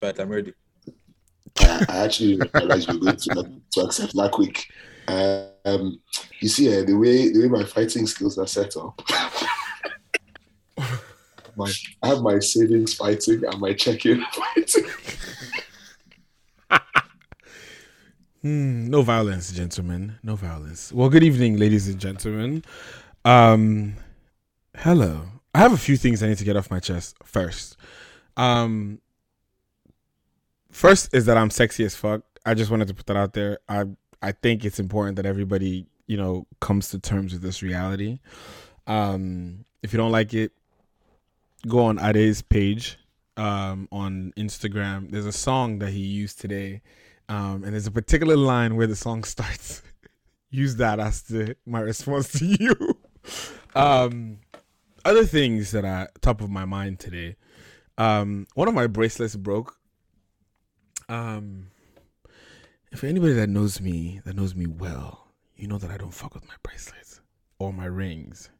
But I'm ready. I, I actually realized we are going to, to accept that quick. Um, you see, uh, the way the way my fighting skills are set up, my I have my savings fighting and my check-in fighting. Hmm, no violence, gentlemen. No violence. Well, good evening, ladies and gentlemen. Um, hello. I have a few things I need to get off my chest first. Um, first is that I'm sexy as fuck. I just wanted to put that out there. I I think it's important that everybody, you know, comes to terms with this reality. Um, if you don't like it, go on Ade's page um, on Instagram. There's a song that he used today, um, and there's a particular line where the song starts. Use that as the my response to you. um, other things that are top of my mind today. Um, one of my bracelets broke. Um, if anybody that knows me, that knows me well, you know that I don't fuck with my bracelets or my rings.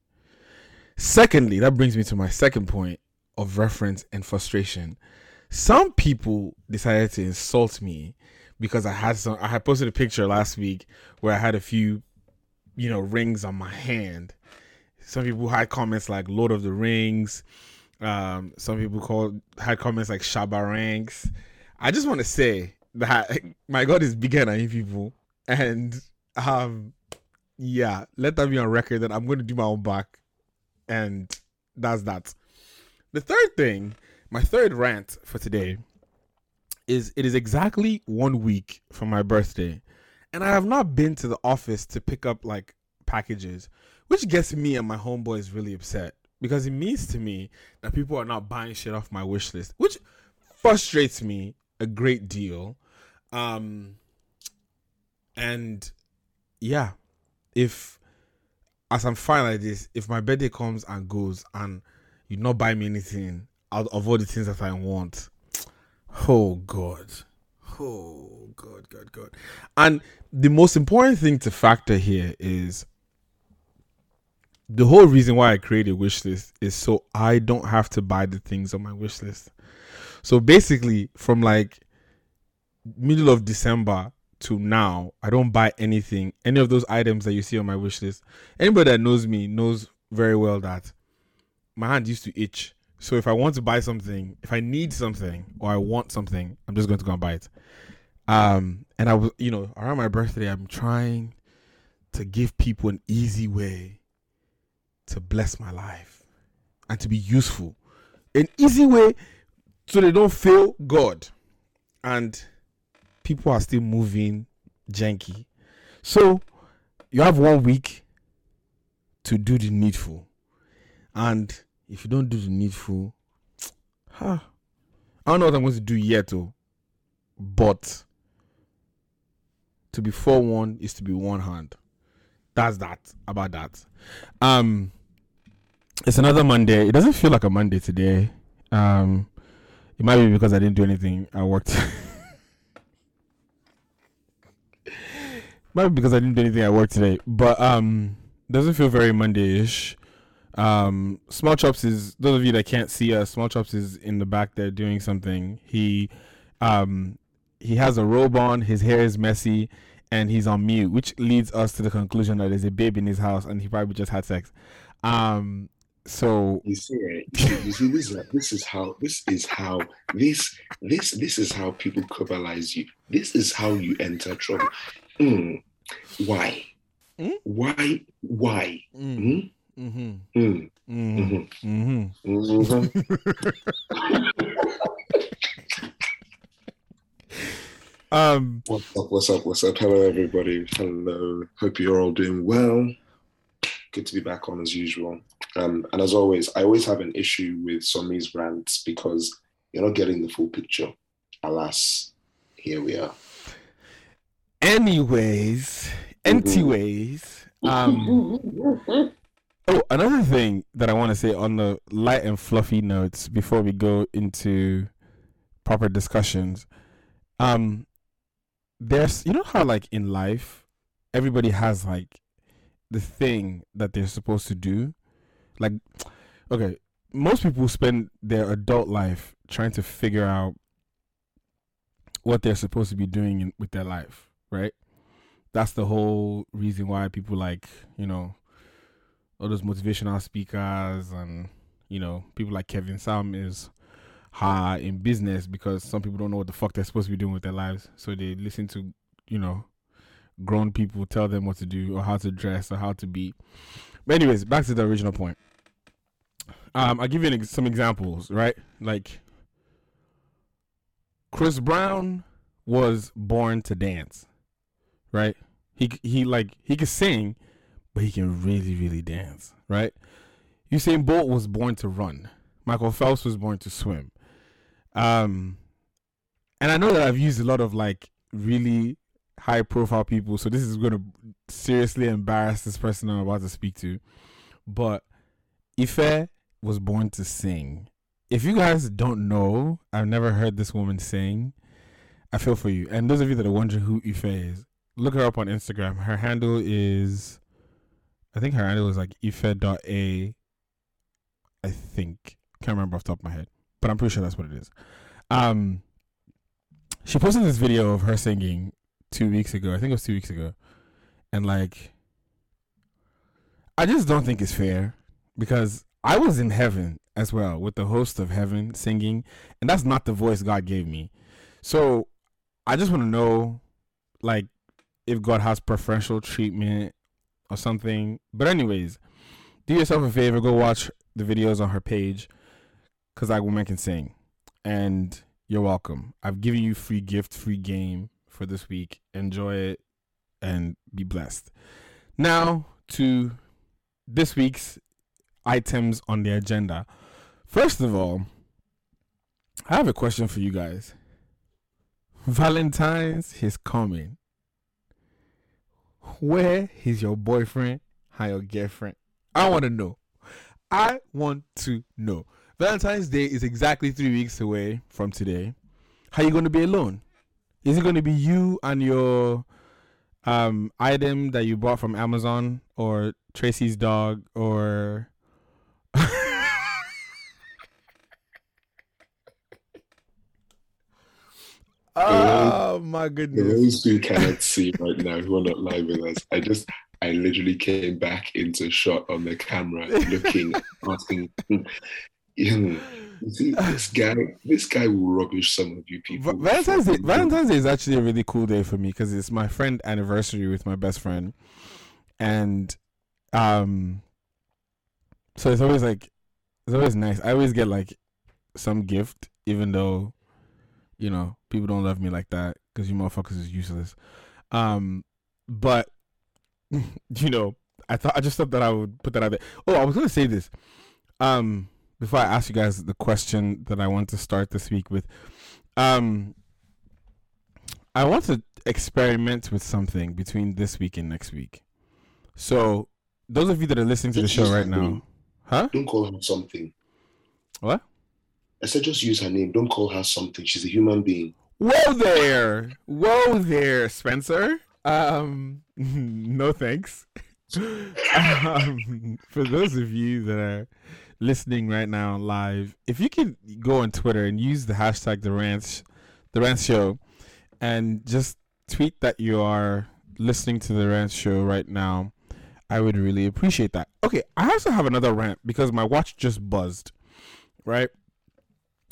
Secondly, that brings me to my second point of reference and frustration. Some people decided to insult me because I had some I had posted a picture last week where I had a few, you know, rings on my hand. Some people had comments like Lord of the Rings. Um, some people called had comments like Shabarangs. I just want to say that my God is bigger than you people, and um, yeah, let that be on record that I'm going to do my own back, and that's that. The third thing, my third rant for today, is it is exactly one week from my birthday, and I have not been to the office to pick up like packages, which gets me and my homeboys really upset. Because it means to me that people are not buying shit off my wish list, which frustrates me a great deal. Um, and yeah, if as I'm fine like this, if my birthday comes and goes and you not buy me anything out of all the things that I want, oh God, oh God, God, God. And the most important thing to factor here is the whole reason why I create a wish list is so I don't have to buy the things on my wish list. So basically, from like middle of December to now, I don't buy anything, any of those items that you see on my wish list. Anybody that knows me knows very well that my hand used to itch. So if I want to buy something, if I need something or I want something, I'm just going to go and buy it. Um, and I was, you know, around my birthday, I'm trying to give people an easy way to bless my life and to be useful. An easy way so they don't fail God. And people are still moving janky. So you have one week to do the needful. And if you don't do the needful, huh, I don't know what I'm going to do yet, though. But to be forewarned is to be one hand. That's that about that. Um, it's another Monday. It doesn't feel like a Monday today. Um, it might be because I didn't do anything. I worked. might be because I didn't do anything at work today. But um, doesn't feel very Monday-ish. Um, Small Chops is those of you that can't see us. Small Chops is in the back there doing something. He, um, he has a robe on. His hair is messy, and he's on mute, which leads us to the conclusion that there's a babe in his house, and he probably just had sex. Um, so You see, eh, you see, this is this is how this is how this this this is how people cobalize you. This is how you enter trouble. Mm. Why? Hmm? Why? Why? mm, Mm? mm-hmm, Mm. mm-hmm, Mhm. mm-hmm. Mhm. Um, What's up? What's up? What's up? Hello, everybody. Hello. Hope you're all doing well. Good to be back on as usual. Um, and as always, I always have an issue with Somi's rants because you're not getting the full picture. Alas, here we are. anyways, anyways, um. Oh, another thing that I want to say on the light and fluffy notes before we go into proper discussions. Um there's you know how like in life everybody has like the thing that they're supposed to do? Like okay, most people spend their adult life trying to figure out what they're supposed to be doing in, with their life, right? That's the whole reason why people like, you know, all those motivational speakers and, you know, people like Kevin Sam is high in business because some people don't know what the fuck they're supposed to be doing with their lives. So they listen to, you know, grown people tell them what to do or how to dress or how to be. But anyways, back to the original point. Um, I'll give you some examples, right? Like Chris Brown was born to dance, right? He he like he can sing, but he can really really dance, right? Usain Bolt was born to run. Michael Phelps was born to swim. Um, and I know that I've used a lot of like really high profile people, so this is going to seriously embarrass this person I'm about to speak to. But Ife was born to sing. If you guys don't know, I've never heard this woman sing. I feel for you. And those of you that are wondering who Ife is, look her up on Instagram. Her handle is, I think her handle is like Ife.a. I think. Can't remember off the top of my head, but I'm pretty sure that's what it is. Um, she posted this video of her singing two weeks ago. I think it was two weeks ago, and like, I just don't think it's fair because I was in heaven as well with the host of heaven singing, and that's not the voice God gave me. So I just want to know, like, if God has preferential treatment or something. But anyways, do yourself a favor, go watch the videos on her page, cause that woman can sing, and you're welcome. I've given you free gift, free game for this week. Enjoy it and be blessed. Now to this week's items on the agenda. First of all, I have a question for you guys. Valentine's is coming. Where is your boyfriend and your girlfriend? I want to know. I want to know. Valentine's Day is exactly three weeks away from today. How you going to be alone? Is it going to be you and your um item that you bought from Amazon or Tracy's dog or Oh my goodness. For those who cannot see right now, who are not live with us, I just I literally came back into shot on the camera looking, asking you see, this guy, this guy will rubbish some of you people. Valentine's Day, Valentine's Day is actually a really cool day for me because it's my friend anniversary with my best friend, and um, so it's always like, it's always nice. I always get like some gift, even though, you know, people don't love me like that because you motherfuckers is useless. Um, but you know, I thought I just thought that I would put that out there. Oh, I was gonna say this. Um before I ask you guys the question that I want to start this week with, um, I want to experiment with something between this week and next week. So, those of you that are listening to the show right now. Huh? Don't call her something. What? I said just use her name. Don't call her something. She's a human being. Whoa there, whoa there, Spencer. Um, no thanks. um, for those of you that are listening right now live, if you can go on Twitter and use the hashtag the rants, the rants show, and just tweet that you are listening to the rants show right now, I would really appreciate that. Okay, I also have another rant because my watch just buzzed. Right,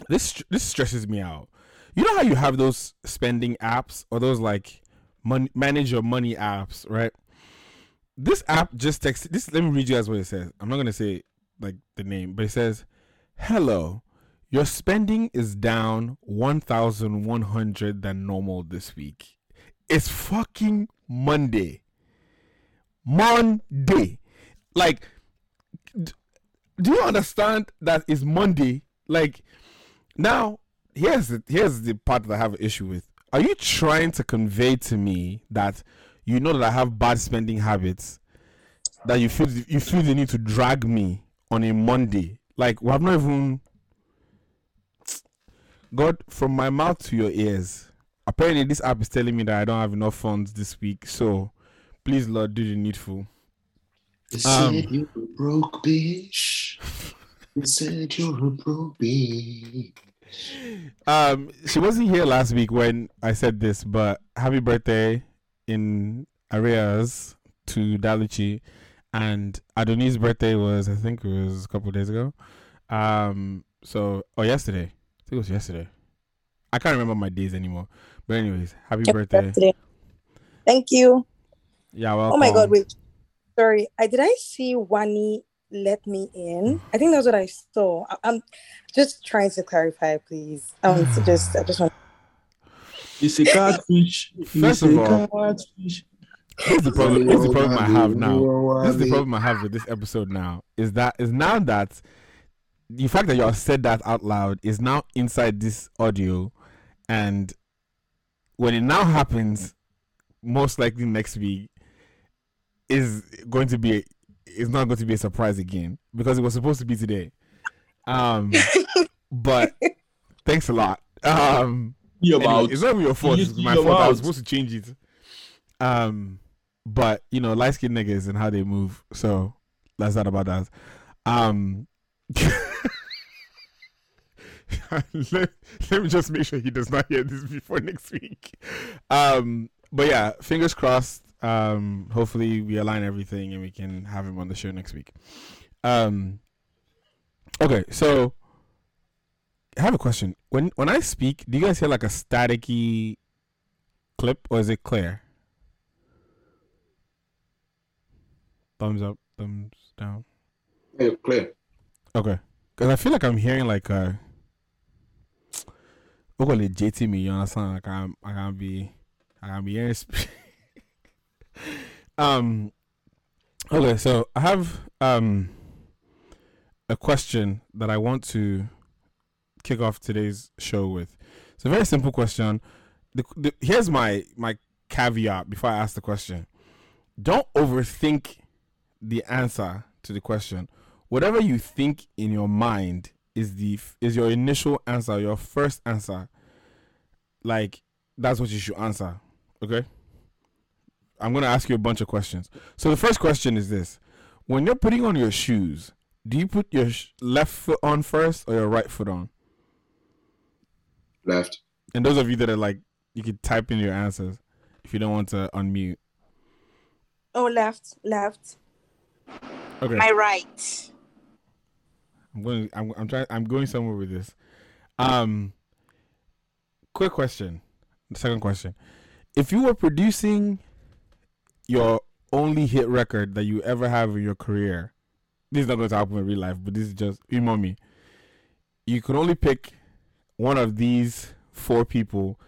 this this stresses me out. You know how you have those spending apps or those like money manage your money apps, right? This app just texted. This let me read you guys what it says. I'm not gonna say like the name, but it says, "Hello, your spending is down one thousand one hundred than normal this week. It's fucking Monday. Monday, like." do you understand that it's Monday? Like now, here's the, here's the part that I have an issue with. Are you trying to convey to me that you know that I have bad spending habits, that you feel you feel the need to drag me on a Monday. Like we have not even God from my mouth to your ears. Apparently, this app is telling me that I don't have enough funds this week. So, please, Lord, do the needful. You um, said you were broke, bitch. You said you were broke, bitch. um, she wasn't here last week when I said this, but happy birthday in arrears to Daluchi. And Adoni's birthday was, I think it was a couple days ago. Um, so, or yesterday. I think it was yesterday. I can't remember my days anymore. But, anyways, happy birthday. birthday. Thank you. Yeah, welcome. Oh my God, wait. Sorry. I Did I see Wani let me in? I think that's what I saw. I, am just trying to clarify, please. Um, so just, I just want. It's a catfish. First of all, catfish. Here's the problem. Here's the problem I have now. This is the problem I have with this episode now. Is that is now that the fact that you all said that out loud is now inside this audio, and when it now happens, most likely next week, is going to be is not going to be a surprise again because it was supposed to be today. Um, but thanks a lot. Um, anyway, it's not your fault. It's my fault. I was supposed to change it. Um, but you know, light skinned niggas and how they move. So that's not about that. Um, let, let me just make sure he does not hear this before next week. Um, but yeah, fingers crossed. Um, hopefully we align everything and we can have him on the show next week. Um, okay, so I have a question. When when I speak, do you guys hear like a staticky clip or is it clear? Thumbs up, thumbs down. Yeah, clear. Okay, because I feel like I'm hearing like a. Okay, JT me, you understand? I can't be, I can't be hearing. um. Okay, so I have um a question that I want to kick off today's show with. It's a very simple question. The, the, here's my my caveat before I ask the question. Don't overthink the answer to the question. Whatever you think in your mind is the is your initial answer, your first answer. Like that's what you should answer. Okay? I'm going to ask you a bunch of questions. So the first question is this. When you're putting on your shoes, do you put your sh- left foot on first or your right foot on? Left. And those of you that are like, you can type in your answers if you don't want to unmute. Oh, left, left. Okay. My right. I'm going. I'm. I'm trying. I'm going somewhere with this. Um. Quick question. The second question: If you were producing your only hit record that you ever have in your career, this is not going to happen in real life, but this is just me. You could only pick one of these four people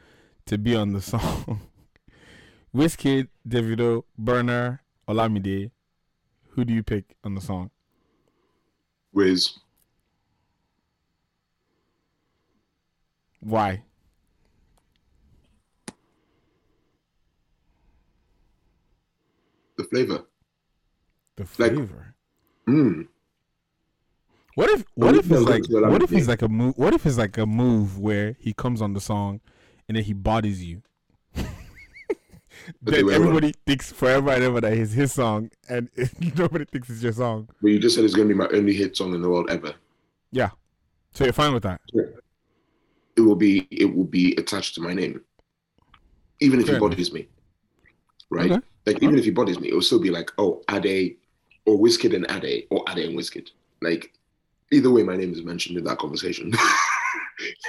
to be on the song. Wizkid, Davido, Burna, Olamide, who do you pick on the song? Wiz. Why? The flavor. The flavor. Like, What if what if it's like what if it's like a move what if it's like a move where he comes on the song and then he bodies you? then everybody thinks forever and ever that it's his song, and nobody thinks it's your song. But you just said it's going to be my only hit song in the world ever. Yeah, so you're fine with that. Yeah. It will be it will be attached to my name, even if Fair he bodies me. Right, okay. like even if he bodies me, it will still be like oh Ade, or Wizkid and Ade, or Ade and Wizkid. Like either way, my name is mentioned in that conversation.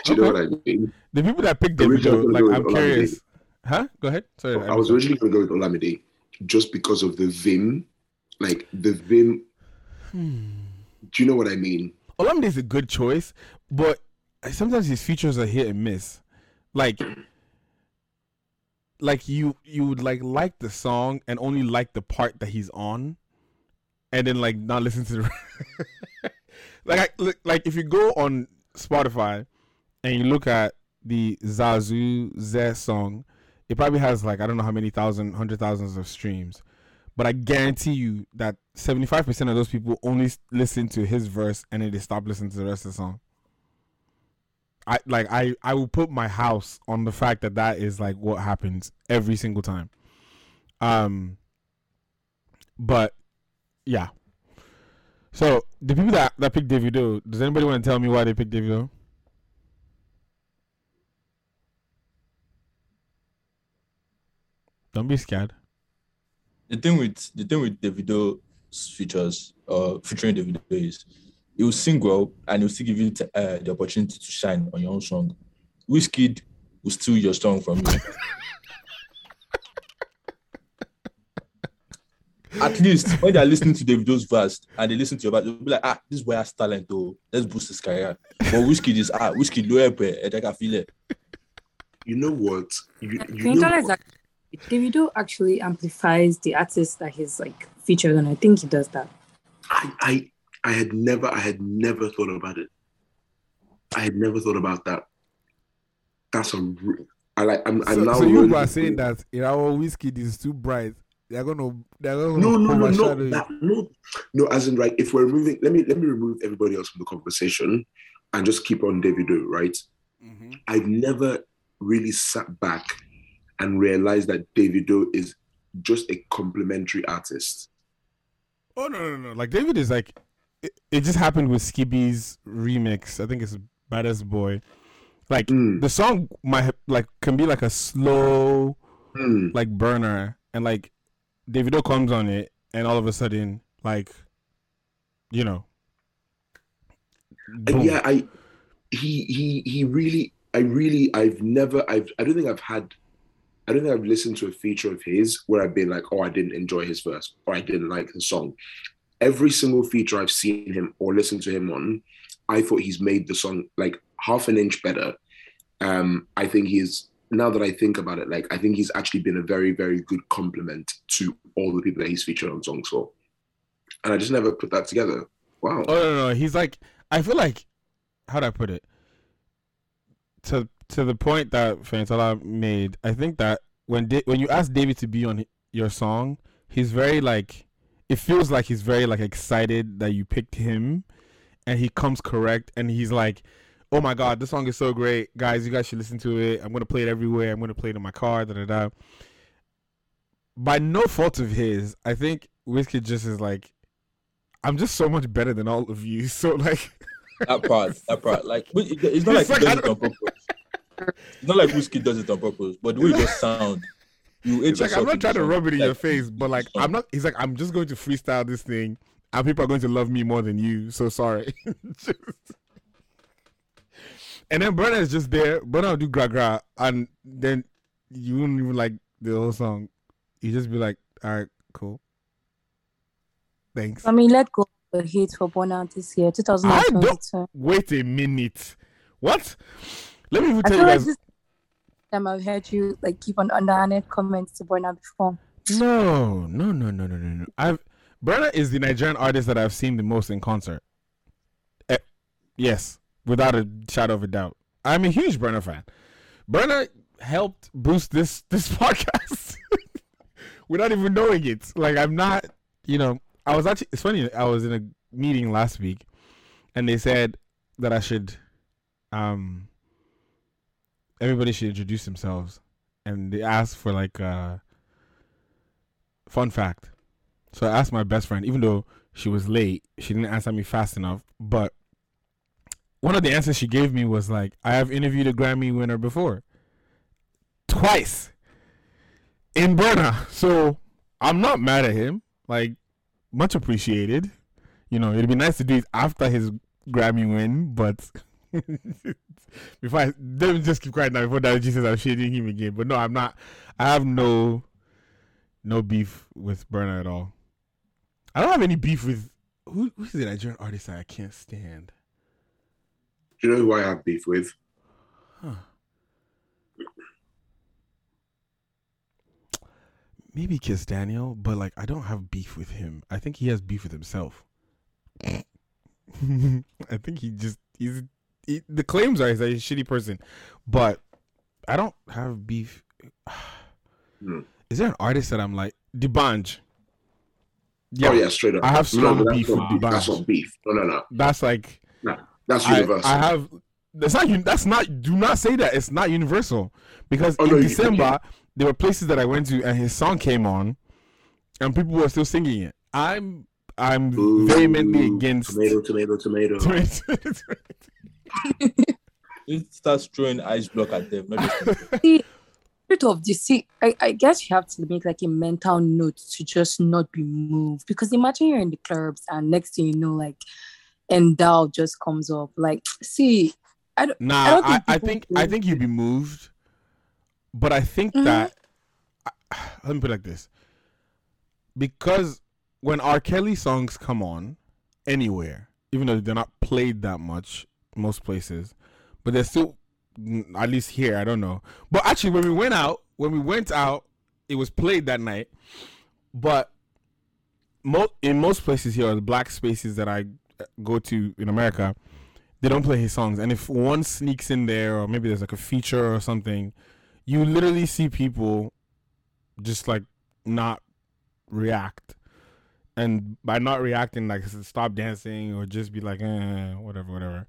Do you okay. know what I mean? The people that picked Davido, like I'm curious. Huh? Go ahead. Sorry. I, I was originally going to go with Olamide just because of the vim, like the vim. Hmm. Do you know what I mean? Olamide is a good choice, but sometimes his features are hit and miss. Like, like you you would like like the song and only like the part that he's on, and then like not listen to the. like I, like if you go on Spotify and you look at the Zazoo Zehh song, it probably has like I don't know how many thousand, hundred thousands of streams, but I guarantee you that seventy five percent of those people only listen to his verse and then they stop listening to the rest of the song. I like I I will put my house on the fact that that is like what happens every single time. Um. But, yeah. So the people that that picked Davido, does anybody want to tell me why they picked Davido? Don't be scared. The thing with the thing with Davido's features, uh, featuring Davido is he will sing well and he will still give you t- uh, the opportunity to shine on your own song. Wizkid will steal your song from you. At least when they are listening to Davido's verse and they listen to your verse, they'll be like, ah, this boy has talent, though. Let's boost his career. But Wizkid is ah, Wizkid low up, I can feel it. You know what? You, you Can you know tell us what? that Davido actually amplifies the artist that he's like featured on? I think he does that. I, I I had never I had never thought about it. I had never thought about that. That's a I like I'm, I'm So, now so you are saying that in our Wizkid is too bright. They're gonna they're gonna no no no no that, no no as in right if we're removing let me let me remove everybody else from the conversation and just keep on Davido right Mhm. I've never really sat back and realized that Davido is just a complimentary artist Oh no no no! Like David is like, it, it just happened with Skiibii's remix. I think it's Baddest Boy. Like Mm. the song might have, like can be like a slow Hmm. like burner, and like Davido comes on it, and all of a sudden like, you know, boom. yeah, I he he he really I really I've never I've I don't think I've had I don't think I've listened to a feature of his where I've been like, oh, I didn't enjoy his verse or I didn't like the song. Every single feature I've seen him or listened to him on, I thought he's made the song like half an inch better. Um, I think he's now that I think about it, like I think he's actually been a very, very good compliment to all the people that he's featured on songs for. And I just never put that together. Wow. Oh no, no, he's like I feel like how do I put it? To to the point that Fantala made, I think that when da- when you ask David to be on your song, he's very like it feels like he's very like excited that you picked him and he comes correct and he's like Oh my god, this song is so great. Guys, you guys should listen to it. I'm gonna play it everywhere. I'm gonna play it in my car, da da da. By no fault of his, I think Wizkid just is like I'm just so much better than all of you. So like, That part, that part. Like, it's not like It's like, does it on purpose. It's not like Wizkid does it on purpose, but the way it just sound, you it's like I'm not trying to rub it in your face, but like. I'm not. He's like I'm just going to freestyle this thing, and people are going to love me more than you. So sorry. Just- and then Burna is just there. Burna will do gra gra, and then you wouldn't even like the whole song. You just be like, all right, cool. Thanks. I mean, let go of the hate for Burnout this year, 2022. Wait a minute. What? Let me even tell feel you like this time I've heard you like keep on underhanded comments to Burnout before. No, no, no, no, no, no, no. I've Burna is the Nigerian artist that I've seen the most in concert. Eh, yes, without a shadow of a doubt. I'm a huge Burna fan. Burna helped boost this this podcast without even knowing it. Like I'm not, you know, I was actually it's funny, I was in a meeting last week and they said that I should um everybody should introduce themselves and they asked for like uh fun fact. So I asked my best friend, even though she was late, she didn't answer me fast enough. But one of the answers she gave me was like, I have interviewed a Grammy winner before. Twice. In Burna. So I'm not mad at him. Like, much appreciated. You know, it'd be nice to do it after his Grammy win, but before I let me just keep quiet now before that says I'm shading him again. But no, I'm not I have no no beef with Burna at all. I don't have any beef with who who's the Nigerian artist I can't stand. Do you know who I have beef with? Huh. Maybe Kiss Daniel, but like I don't have beef with him. I think he has beef with himself. I think he just he's he, the claims are he's a shitty person, but I don't have beef. Hmm. Is there an artist that I'm like D'banj? Oh yeah, straight up. I have No, strong that's beef with not, That's not beef. No, no, no. That's like no, That's universal. I have. That's not. That's not. Do not say that. It's not universal because Oh, in no, you- December there were places that I went to and his song came on, and people were still singing it. I'm. I'm Ooh, vehemently against. tomato, tomato, tomato. It starts throwing ice block at them. Not just See, spirit of this, see, I, I guess you have to make like a mental note to just not be moved. Because imagine you're in the clubs and next thing you know, like Endow just comes up. Like, see, I don't Nah, I don't I, think I people think do I think you'd be moved, but I think Mhm. that let me put it like this: because when R. Kelly songs come on anywhere, even though they're not played that much most places, but they're still at least here. I don't know, but actually, when we went out, when we went out, it was played that night, but in most places here, the black spaces that I uh, go to in America, they don't play his songs. And if one sneaks in there, or maybe there's like a feature or something, you literally see people just like not react. And by not reacting, like stop dancing or just be like, eh, whatever, whatever.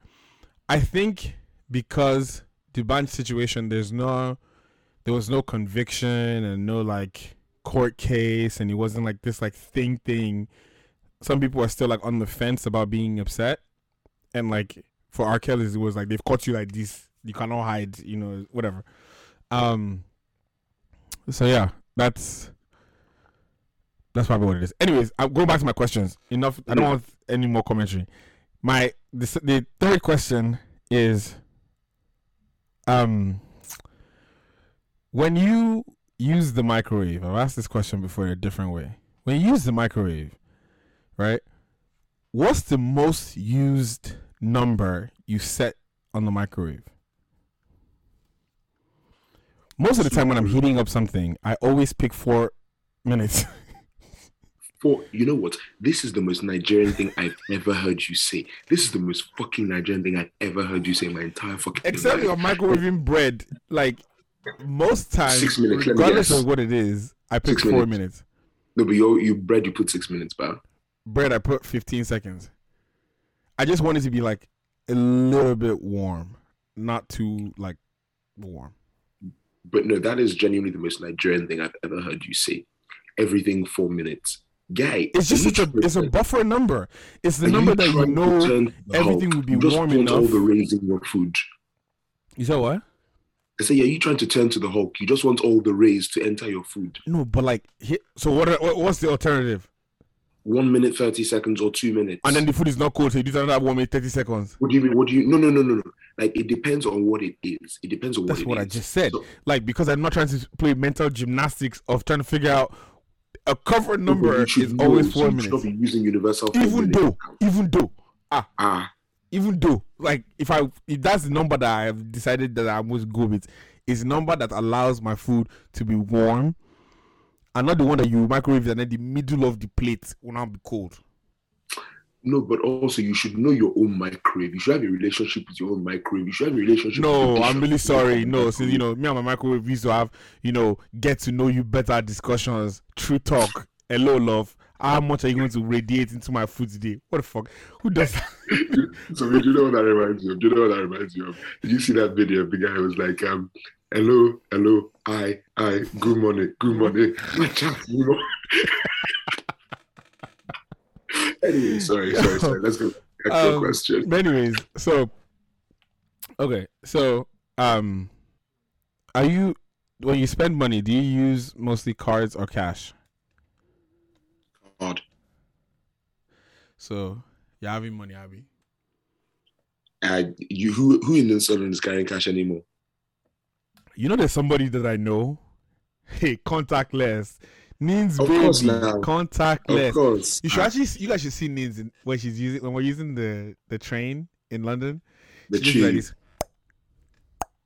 I think because the band situation, there's no, there was no conviction and no like court case, and it wasn't like this like thing thing. Some people are still like on the fence about being upset, and like for R. Kelly's, it was like they've caught you like this, you cannot hide, you know, whatever. Um. So yeah, that's that's probably what it is. Anyways, I'm going back to my questions. Enough. I don't want any more commentary. My the the third question is, um, when you use the microwave, I've asked this question before in a different way. When you use the microwave, right? What's the most used number you set on the microwave? Most of the time when I'm heating up something, I always pick four minutes. For you know what? This is the most Nigerian thing I've ever heard you say. This is the most fucking Nigerian thing I've ever heard you say in my entire fucking Except you're microwaving bread. Like most times, Six minutes, regardless of what it is, I pick Six four minutes. minutes. No, but you you bread you put six minutes, bro. Bread, I put 15 seconds. I just want it to be like a little bit warm, not too like warm. But no, that is genuinely the most Nigerian thing I've ever heard you say. Everything four minutes. Guy, It's just such a it's a buffer number. It's the number that you know everything will be You just warm enough. the rays in your food. You said what? I say, yeah, you trying to turn to the Hulk. You just want all the rays to enter your food. No, but like, so what? are- What's the alternative? One minute, 30 seconds, or two minutes. And then the food is not cold, so you do another one minute thirty seconds. what do you mean? What do you no no no no no. Like it depends on what it is. It depends on what. That's what what I just said. So- Like because I'm not trying to play mental gymnastics of trying to figure out a cover number should is always four minutes. not be using universal. Even though, even though, ah, even though, like if I if that's the number that I have decided that I must go with, is a number that allows my food to be warm, and not the one that you microwave and then the middle of the plate will now be cold. No, but also you should know your own microwave. You should have a relationship with your own microwave. You should have a relationship. No, the I'm really sorry. No, so you know, me and my microwave we used to have, you know, get to know you better discussions, true talk. Hello, love. How much are you going to radiate into my food today? What the fuck? Who does that? so do you know what that reminds you of? Do you know what that reminds you of? Did you see that video? The guy was like, um, hello, hello, I, I, good morning, good morning. My chat, you know. anyway, sorry, sorry, sorry. Let's go back to your Um, question. Anyways, so okay, so um, are you when you spend money? Do you use mostly cards or cash? Card. So you're having money, Abby. Uh, you who who in the Southern is carrying cash anymore? You know, there's somebody that I know. Hey, contactless. Nins Of baby, course now. contactless. Of course. You should actually, you guys should see Nins in, when she's using when we're using the the train in London. the she just like this.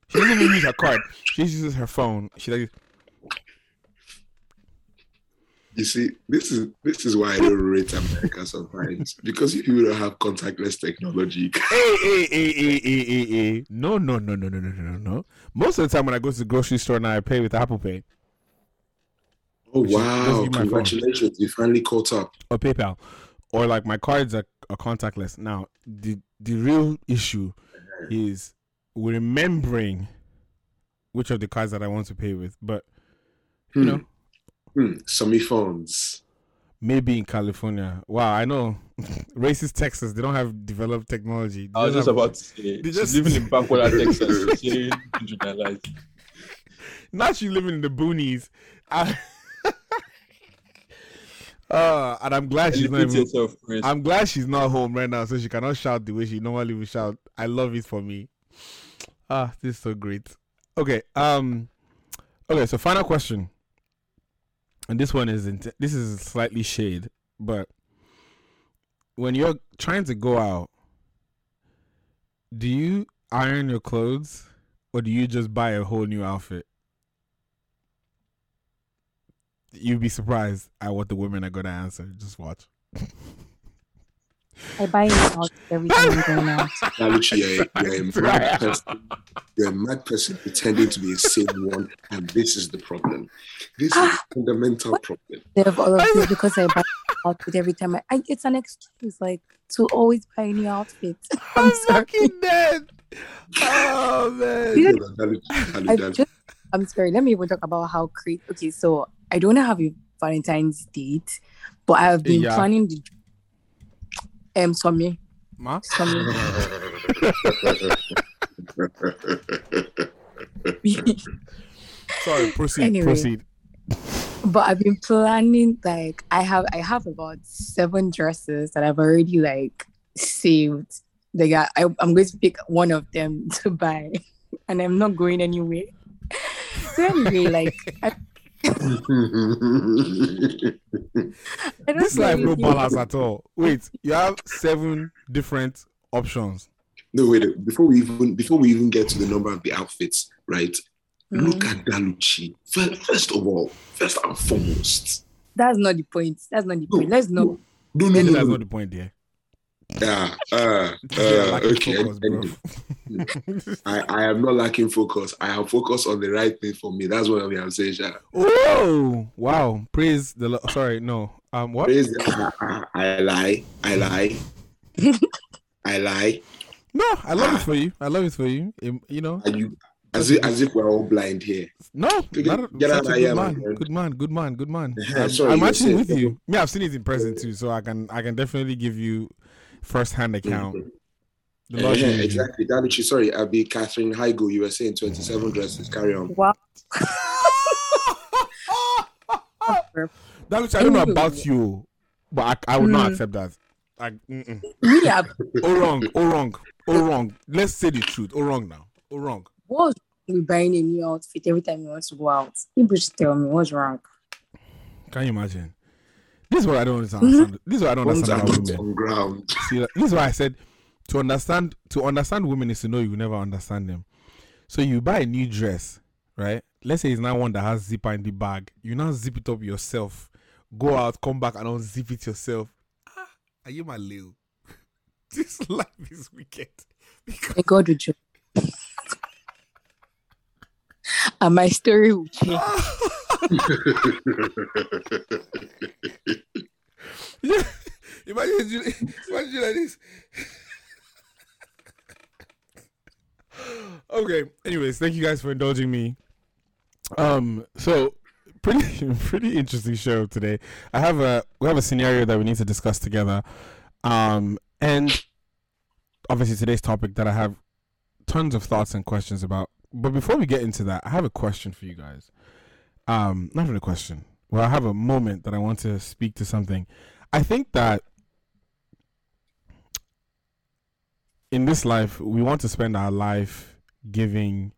She doesn't even use her card. She uses her phone. She like, You see, this is this is why I don't rate America sometimes because if you don't have contactless technology, hey, eh, hey, eh, eh, hey, hey, hey, hey, hey. No, no, no, no, no, no, no, no, no. Most of the time when I go to the grocery store now, I pay with Apple Pay oh wow, just phone. congratulations, you finally caught up. or PayPal, or like my cards are, are contactless. Now, the the real issue is remembering which of the cards that I want to pay with. But you Hmm. know, Hmm. Summy phones. maybe in California. Wow, I know. Racist Texas, they don't have developed technology. They I was just have- about to say, They just- living in Backward, Texas. saying, "Don't generalize." now she's living in the boonies. I, uh, and I'm glad she's not yourself, I'm glad she's not home right now, so she cannot shout the way she normally would shout. I love it for me. Ah, this is so great. Okay, um, okay. So final question, and this one is int- this is slightly shade, but when you're trying to go out, do you iron your clothes or do you just buy a whole new outfit? You'd be surprised at what the women are gonna answer. Just watch. I buy it out every time I'm going out. Daluchi, you're, a- you're a mad person. You're a mad person pretending to be a sane one, and this is the problem. This is Ah. the fundamental problem. They have all of this because I buy outfit every time. I, I it's an excuse like to always buy a new outfit. I'm I'm sorry. fucking dead. Oh man. Yeah. Daluchi, Daluchi, I Daluchi. just I'm sorry. Let me even talk about how creep. Okay, so I don't have a Valentine's date, but I have been Yeah. planning the um Somi. Ma? Sorry, proceed. Anyway. Proceed. but I've been planning like I have I have about seven dresses that I've already like saved. Like I, I I'm going to pick one of them to buy, and I'm not going anywhere. So anyway, like I, I don't This life no anything- balance at all. Wait, you have seven different options. no, wait. Before we even before we even get to the number of the outfits, right? Mhm. Look at Daluchi. Fir- First of all, first and foremost. That's not the point. That's not the point. Let's not. No, no, Maybe no, that's no. not the point there. Yeah, uh, uh, okay. focus. I, I am not lacking focus. I have focus on the right thing for me. That's what I'm saying. Sha. oh wow! Praise the Lord. Sorry, no. Um, what? Praise the- I, I, I lie. I lie. I lie. No, I love it for you. I love it for you. You know, you as if, as if we're all blind here? no, Get- not, get out of good here, man. Good man, good man, good man. Yeah, I'm, sorry, I'm actually with you. Me, I've seen it in person too, so I can I can definitely give you first hand account. The Uh, Lord yeah, used you. exactly. Daluchi, sorry, I'll be Katherine Heigl. You were saying 27 dresses. Carry on. Wow. That which I don't know about you, but I, I would not Mm. accept that. Like, mm-mm. We have oh wrong, oh wrong, oh wrong. Let's say the truth. Oh wrong now. Oh wrong. what's wrong with buying a new outfit every time you want to go out. People should tell me what's wrong. Can you imagine? This is what I don't understand. This is what I don't Ones understand about women. on ground. See, this is why I said to understand to understand women is to know you will never understand them. So you buy a new dress, right? Let's say it's not one that has zipper in the bag. You now zip it up yourself. Go out, come back, and unzip it yourself. Ah, are you my Leo? this life is wicked. Because May God with you. and my story will change. imagine you, imagine you like this. okay. Anyways, thank you guys for indulging me. Um. So pretty pretty interesting show today. I have a we have a scenario that we need to discuss together. Um. And obviously today's topic that I have tons of thoughts and questions about. But before we get into that, I have a question for you guys. Um. Not really a question. Well, I have a moment that I want to speak to something. I think that in this life, we want to spend our life giving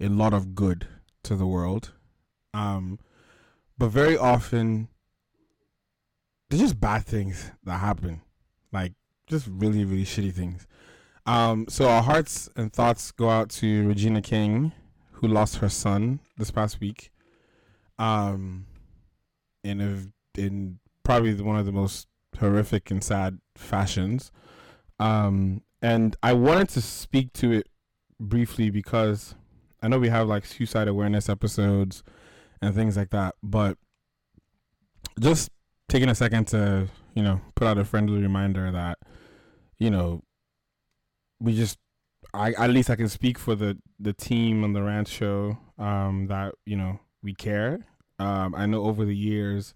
a lot of good to the world. Um, but very often, there's just bad things that happen, like just really, really shitty things. Um, so our hearts and thoughts go out to Regina King, who lost her son this past week. Um, in a in probably one of the most horrific and sad fashions. Um, and I wanted to speak to it briefly because I know we have like suicide awareness episodes and things like that, but just taking a second to, you know, put out a friendly reminder that, you know, we just I at least I can speak for the the team on the rants show um that, you know, we care. Um I know over the years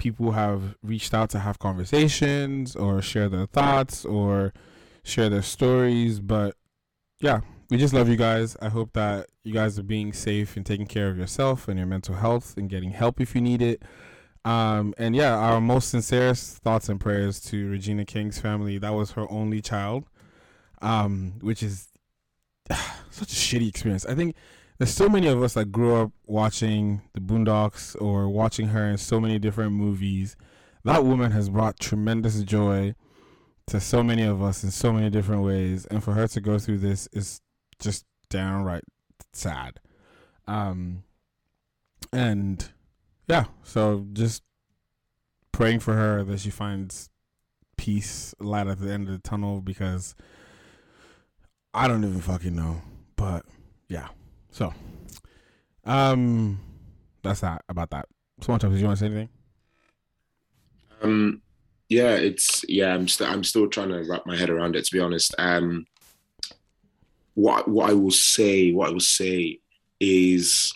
people have reached out to have conversations or share their thoughts or share their stories but yeah we just love you guys. I hope that you guys are being safe and taking care of yourself and your mental health and getting help if you need it. Um, and yeah, our most sincerest thoughts and prayers to Regina King's family. That was her only child, um, which is such a shitty experience. I think there's so many of us that grew up watching the Boondocks or watching her in so many different movies. That woman has brought tremendous joy to so many of us in so many different ways, and for her to go through this is just downright sad. Um, and yeah, so just praying for her that she finds peace, light at the end of the tunnel because I don't even fucking know. But yeah, so um, that's that about that. So. Do you want to say anything? Um, yeah, it's yeah. I'm still I'm still trying to wrap my head around it. To be honest, um, what what I will say, what I will say is,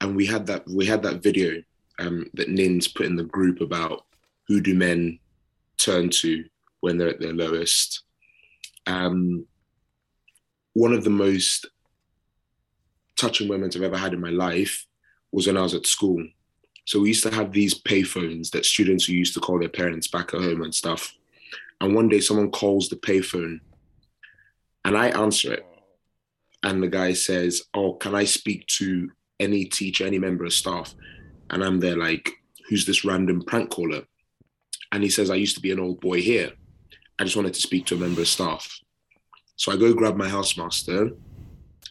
and we had that we had that video um, that Nins put in the group about who do men turn to when they're at their lowest. Um, one of the most touching moments I've ever had in my life was when I was at school. So we used to have these payphones that students used to call their parents back at home and stuff. And one day someone calls the payphone and I answer it. And the guy says, Oh, can I speak to any teacher, any member of staff? And I'm there like, Who's this random prank caller? And he says, I used to be an old boy here. I just wanted to speak to a member of staff. So I go grab my housemaster,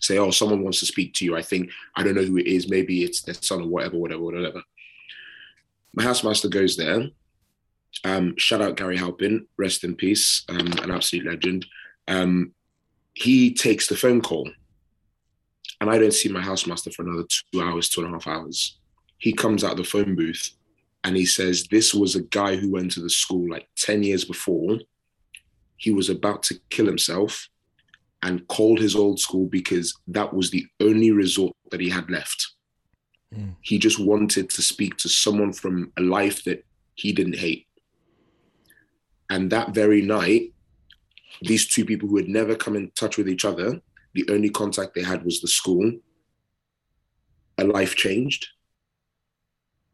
say, Oh, someone wants to speak to you. I think, I don't know who it is. Maybe it's their son or whatever, whatever, whatever. My housemaster goes there. Um, shout out Gary Halpin, rest in peace, um, an absolute legend. Um, he takes the phone call and I don't see my housemaster for another two hours, two and a half hours. He comes out of the phone booth and he says, This was a guy who went to the school like 10 years before. He was about to kill himself and called his old school because that was the only resort that he had left. Mm. He just wanted to speak to someone from a life that he didn't hate. And that very night, these two people who had never come in touch with each other, the only contact they had was the school. A life changed.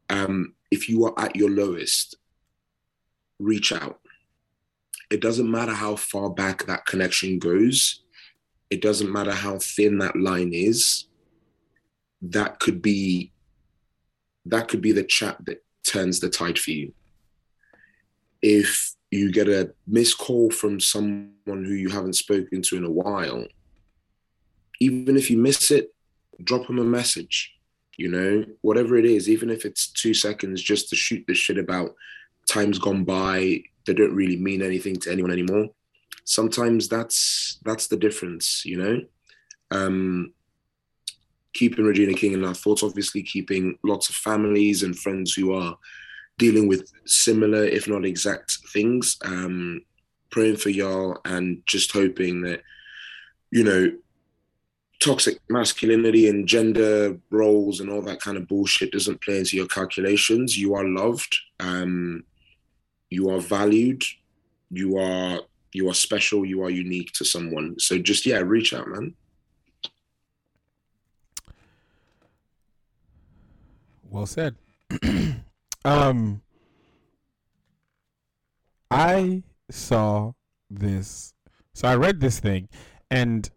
Um, if you are at your lowest, reach out. It doesn't matter how far back that connection goes. It doesn't matter how thin that line is. That could be that could be the chat that turns the tide for you. If you get a missed call from someone who you haven't spoken to in a while, even if you miss it, drop them a message. You know, whatever it is, even if it's two seconds just to shoot the shit about times gone by they don't really mean anything to anyone anymore. Sometimes that's that's the difference, you know. Um, keeping Regina King in our thoughts, obviously keeping lots of families and friends who are dealing with similar, if not exact things. Um, praying for y'all and just hoping that, you know, toxic masculinity and gender roles and all that kind of bullshit doesn't play into your calculations. You are loved. Um, you are valued. You are you are special. You are unique to someone. So just yeah, reach out, man. Well said. um, I saw this. So I read this thing, and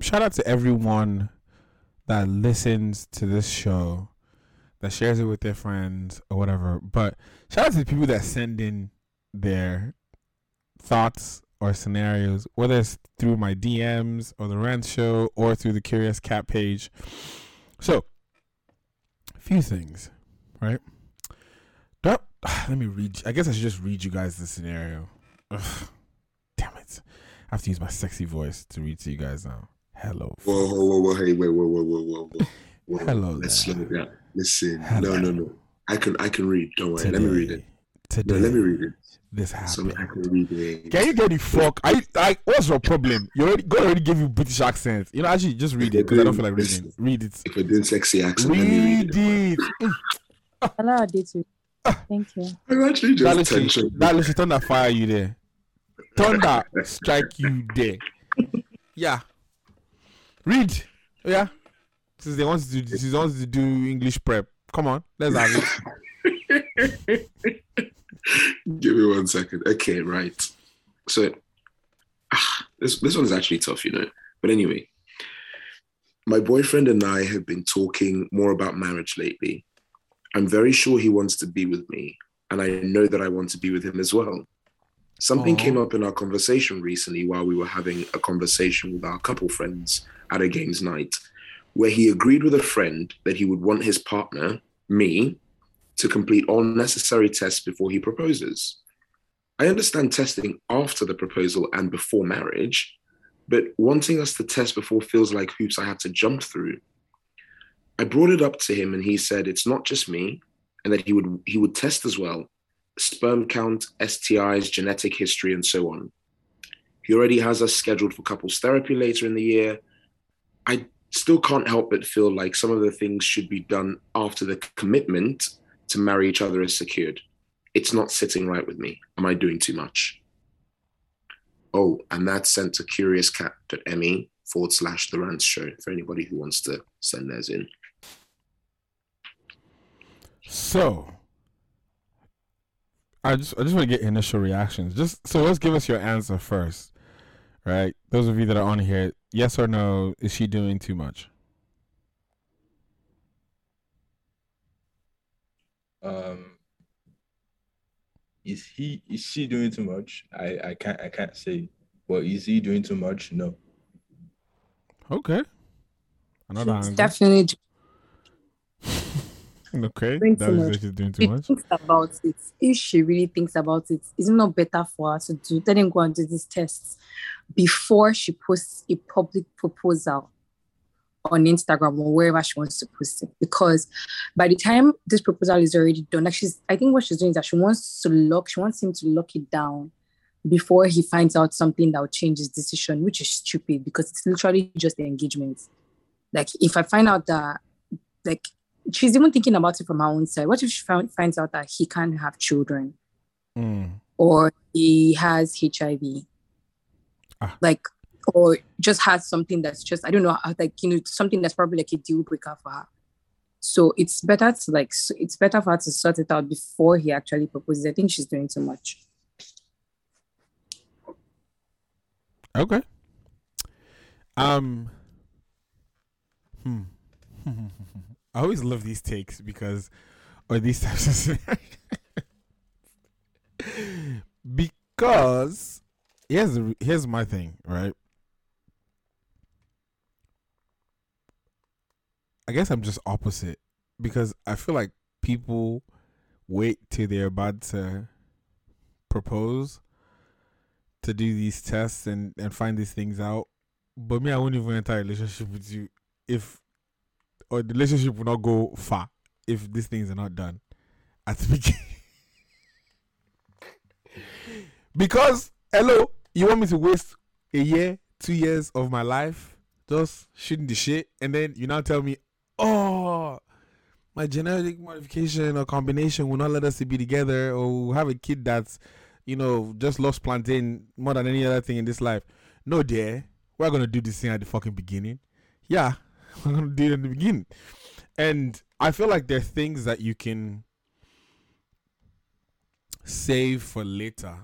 shout out to everyone that listens to this show, that shares it with their friends or whatever. But shout out to the people that send in their thoughts or scenarios, whether it's through my DMs or the Rant Show or through the Curious Cat page. So, a few things, right? Don't, let me read. I guess I should just read you guys the scenario. Ugh, damn it! I have to use my sexy voice to read to you guys now. Hello. Whoa, whoa, whoa, whoa! Hey, wait, whoa, whoa, whoa, whoa, whoa! whoa. Hello. Let's slow down. Listen. Hello. No, no, no. I can, I can read. Don't worry. Today, Let me read it. Today, No, let me read it. This So happened. I can read it. Can you get the fuck? I, I, what's your problem? You already, God already gave you British accent. You know, actually, just read it because I don't feel like reading. Read it. If I did sexy accent, let me read Read it. it. Mm. Hello, I did too. Thank you. I'm actually That just literally, tension. that literally thunder fire you there. Thunder strike you there. Yeah. Read. Oh, yeah. Since they want to do, since they want to do English prep. Come on, let's have it. Give me one second. Okay, right. So ah, this this one's actually tough, you know. But anyway, my boyfriend and I have been talking more about marriage lately. I'm very sure he wants to be with me, and I know that I want to be with him as well. Something Aw. came up in our conversation recently while we were having a conversation with our couple friends at a games night, where he agreed with a friend that he would want his partner, me, to complete all necessary tests before he proposes. I understand testing after the proposal and before marriage, but wanting us to test before feels like hoops I had to jump through. I brought it up to him and he said it's not just me and that he would he would test as well. Sperm count, STIs, genetic history, and so on. He already has us scheduled for couples therapy later in the year. I still can't help but feel like some of the things should be done after the commitment to marry each other is secured. It's not sitting right with me. Am I doing too much? Oh, and that's sent to curiouscat.me forward slash the rants show for anybody who wants to send theirs in. So, I just I just want to get initial reactions. Just so let's give us your answer first, right? Those of you that are on here, yes or no? Is she doing too much? Um, is he is she doing too much? I I can't I can't say. But is he doing too much? No. Okay. Another She's angle. definitely okay. doing That too is much. that she's doing too she much. thinks about it. If she really thinks about it, is it not better for her to do let him go and do these tests before she posts a public proposal on Instagram or wherever she wants to post it? Because by the time this proposal is already done, like she's I think what she's doing is that she wants to lock, she wants him to lock it down before he finds out something that will change his decision, which is stupid because it's literally just the engagement. Like if I find out that like she's even thinking about it from her own side. What if she found, finds out that he can't have children Mm. or he has HIV? Ah. Like, or just has something that's just, I don't know, like, you know, something that's probably like a deal breaker for her. So it's better to like, it's better for her to sort it out before he actually proposes. I think she's doing too much. Okay. Um. Hmm. I always love these takes because, or these types of because here's here's my thing, right? I guess I'm just opposite because I feel like people wait till they're about to propose to do these tests and and find these things out. But me, I won't even enter a relationship with you if or the relationship will not go far if these things are not done at the beginning. because hello, you want me to waste a year, two years of my life just shooting the shit, and then you now tell me, oh. My genetic modification or combination will not let us to be together, or we'll have a kid that's you know, just lost plantain more than any other thing in this life. No, dear, we're gonna do this thing at the fucking beginning. Yeah, we're gonna do it in the beginning. And I feel like there are things that you can save for later,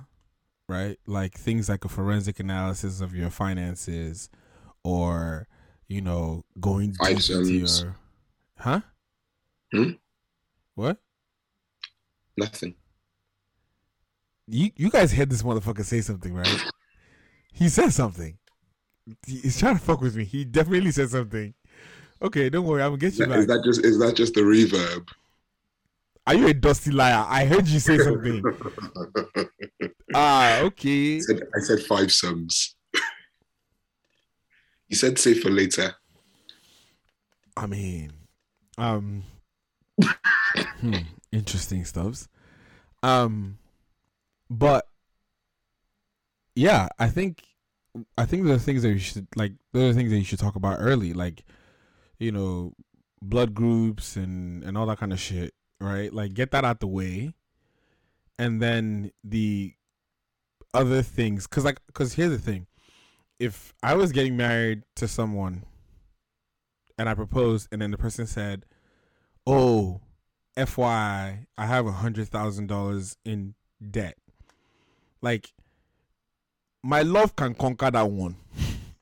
right? Like things like a forensic analysis of your finances, or you know, going deep into your, huh? Hmm? What? Nothing. you you guys heard this motherfucker say something, right? He said something. He's trying to fuck with me. He definitely said something. Okay, don't worry, I'm gonna get you back. is that just is that just the reverb? Are you a dusty liar? I heard you say something. ah, okay. I said, I said five sums. you said save for later. I mean, um, hmm, interesting stuffs. Um, but yeah, I think I think are things that you should like. There are things that you should talk about early, like you know, blood groups and and all that kind of shit, right? Like get that out the way, and then the other things, because like, because here's the thing: if I was getting married to someone and I proposed, and then the person said, "Oh, FYI, I have a hundred thousand dollars in debt." Like, my love can conquer that one.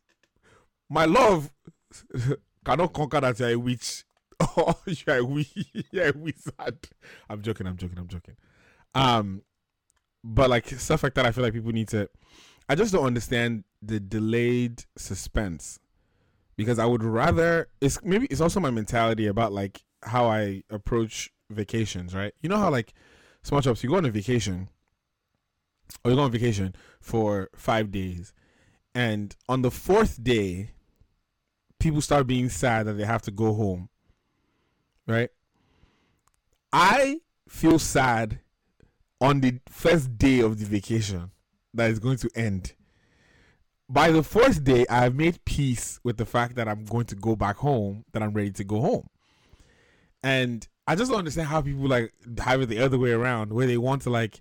my love cannot conquer that you're a witch or you're a, wee- you're a wizard. I'm joking. I'm joking. I'm joking. Um, but like stuff like that, I feel like people need to. I just don't understand the delayed suspense because I would rather. It's maybe it's also my mentality about like how I approach vacations, right? You know how like small shops, you go on a vacation or you go on vacation for five days, and on the fourth day, people start being sad that they have to go home, right? I feel sad on the first day of the vacation that is going to end. By the fourth day, I have made peace with the fact that I'm going to go back home, that I'm ready to go home. And I just don't understand how people like have it the other way around, where they want to like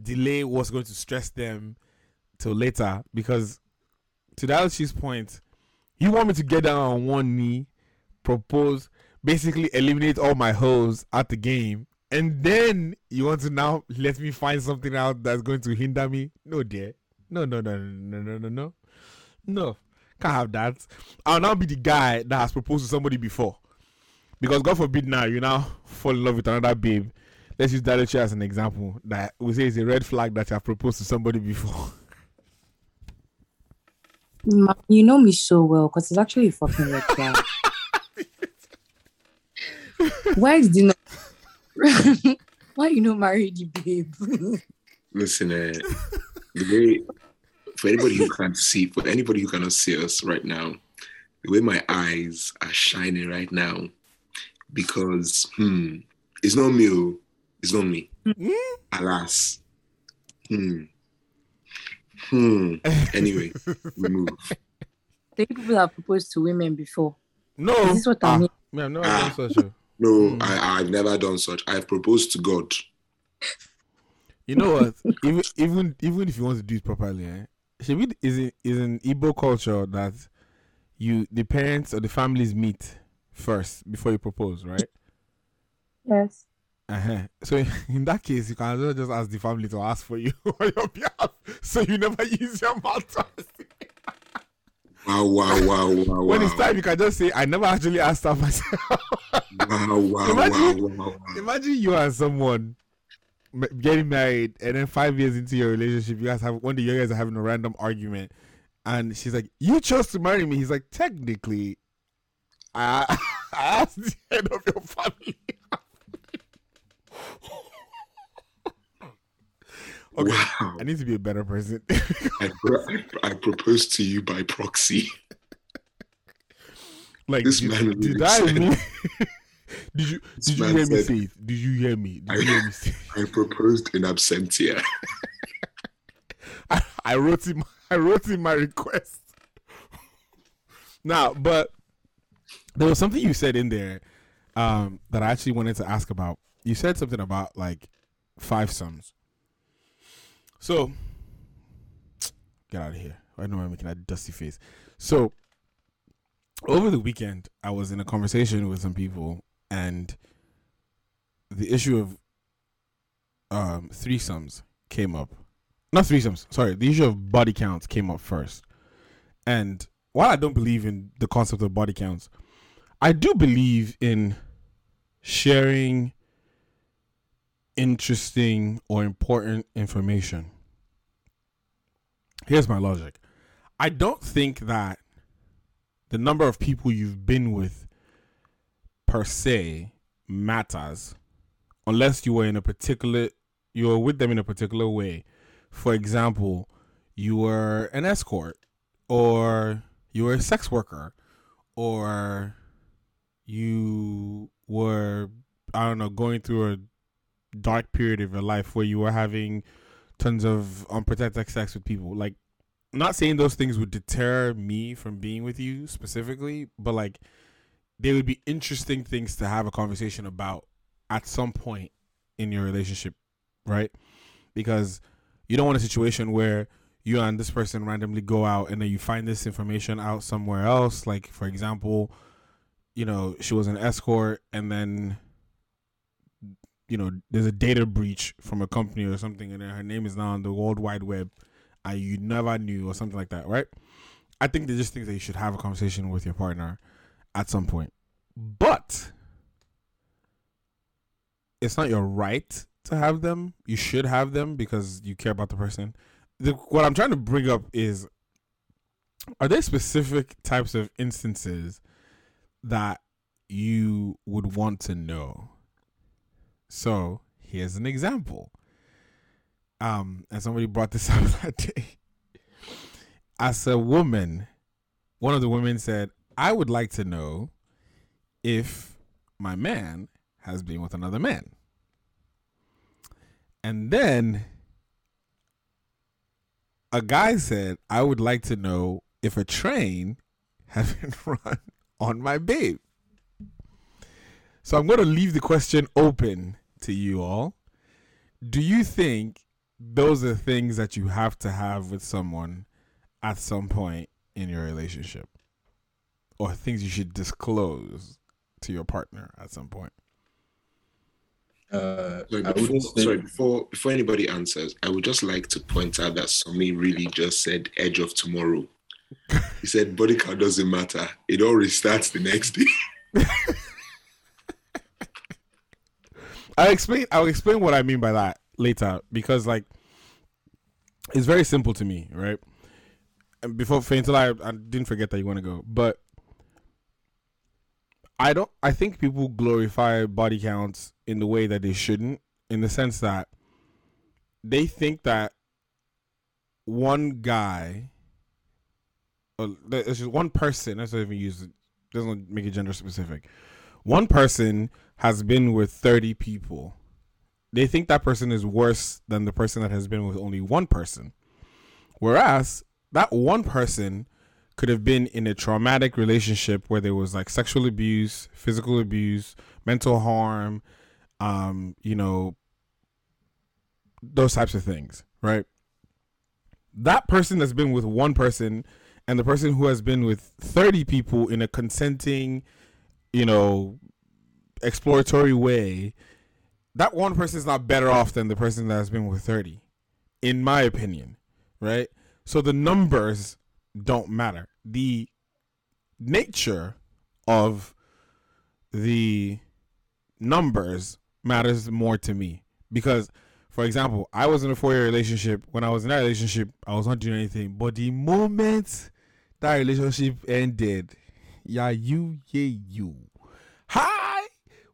delay what's going to stress them till later. Because to Dalachi's point, you want me to get down on one knee, propose, basically eliminate all my hoes at the game, and then you want to now let me find something out that's going to hinder me? No, dear. No, no, no, no, no, no, no. No. Can't have that. I'll now be the guy that has proposed to somebody before. Because God forbid now you now fall in love with another babe. Let's use that as an example. That we say is a red flag that you have proposed to somebody before. You know me so well because it's actually a fucking red flag. Why is dinner? Why you not marry the babe? Listen, uh, the way for anybody who can't see, for anybody who cannot see us right now, the way my eyes are shining right now, because hmm, it's not me, oh, it's not me. Alas, hmm, hmm. Anyway, we move. Three people have proposed to women before. No. Is this what I Ah, mean? me, I've Ah. done such a. No, Hmm. I, I've never done such. I've proposed to God. You know what? even even even if you want to do it properly, eh? Shebi is it is an Igbo culture that you the parents or the families meet first before you propose, right? Yes. Uh-huh. So in that case, you can as well just ask the family to ask for you on your behalf, so you never use your mouth. to. Wow, wow, wow, wow, When wow. it's time, you can just say, "I never actually asked that myself." Wow, wow, Imagine- wow, wow, wow. Imagine you and someone m- getting married, and then five years into your relationship, you guys have one day you guys are having a random argument, and she's like, "You chose to marry me." He's like, "Technically, I I asked the head of your family." okay, Wow. I need to be a better person. I, pro- I, proposed to you by proxy. like, This did, man did I? Did you This did you hear me say it? Did you hear me? Did I- you hear me say? I proposed in absentia. I, I wrote in my, I wrote in my request. now, but there was something you said in there um, that I actually wanted to ask about. You said something about like five sums. So get out of here. I know I'm making a dusty face. So over the weekend, I was in a conversation with some people, and the issue of um, threesomes came up not threesomes. Sorry, the issue of body counts came up first. And while I don't believe in the concept of body counts, I do believe in sharing interesting or important information. Here's my logic. I don't think that the number of people you've been with per se matters unless you were in a particular you were with them in a particular way for example, you were an escort, or you were a sex worker, or you were, I don't know, going through a dark period of your life where you were having tons of unprotected sex with people. Like, not saying those things would deter me from being with you specifically, but like, they would be interesting things to have a conversation about at some point in your relationship, right? Because you don't want a situation where you and this person randomly go out and then you find this information out somewhere else. Like, for example, you know, she was an escort and then you know, there's a data breach from a company or something and then her name is now on the world wide web and you never knew or something like that, right? I think they just think that you should have a conversation with your partner at some point. But it's not your right to have them. You should have them because you care about the person. The, what I'm trying to bring up is are there specific types of instances that you would want to know? So here's an example. Um, and somebody brought this up that day. As a woman, one of the women said, I would like to know if my man has been with another man. And then a guy said, I would like to know if a train has been run on my babe. So I'm going to leave the question open to you all. Do you think those are things that you have to have with someone at some point in your relationship? Or things you should disclose to your partner at some point? Uh, Sorry, before, wouldn't say sorry, before before anybody answers, I would just like to point out that Sami really just said edge of tomorrow. he said body count doesn't matter. It all restarts the next day. I'll explain I'll explain what I mean by that later because like it's very simple to me, right? And before until I, I didn't forget that you want to go, but I don't. I think people glorify body counts in the way that they shouldn't, in the sense that they think that one guy, uh, it's just one person. Let's not even use. Doesn't make it gender specific. One person has been with thirty people. They think that person is worse than the person that has been with only one person. Whereas that one person could have been in a traumatic relationship where there was like sexual abuse, physical abuse, mental harm, um, you know, those types of things, right? That person that's been with one person and the person who has been with 30 people in a consenting, you know, exploratory way, that one person is not better off than the person that has been with 30, in my opinion, right? So the numbers don't matter. The nature of the numbers matters more to me. Because for example i was in a four-year relationship. When i was in that relationship i was not doing anything. But the moment that relationship ended yeah you yeah you. Hi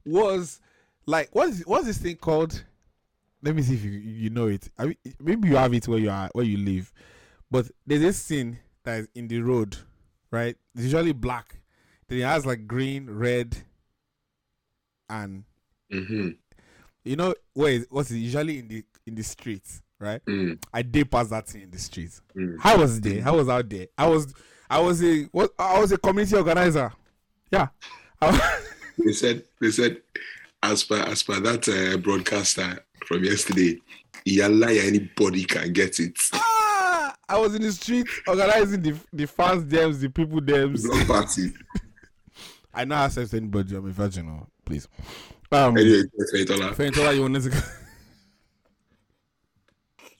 was like what's what's this thing called? Let me see if you you know it. I mean, maybe you have it where you are where you live. But there's this thing that is in the road, right? It's usually black. Then it has like green, red, and hmm you know where is what's usually in the in the streets, right? Mm, I did pass that thing in the streets. mm. How was there? How was out there? I was I was a what I was a community organizer. Yeah. They said they said as per as per that uh, broadcaster from yesterday, yalla anybody can get it. I was in the street organizing the the fans dems, the people dems. Block party. I know access to anybody. I'm a virgin, oh, please. Um, Anyway, Fayitola. Fentola, you wanted to go?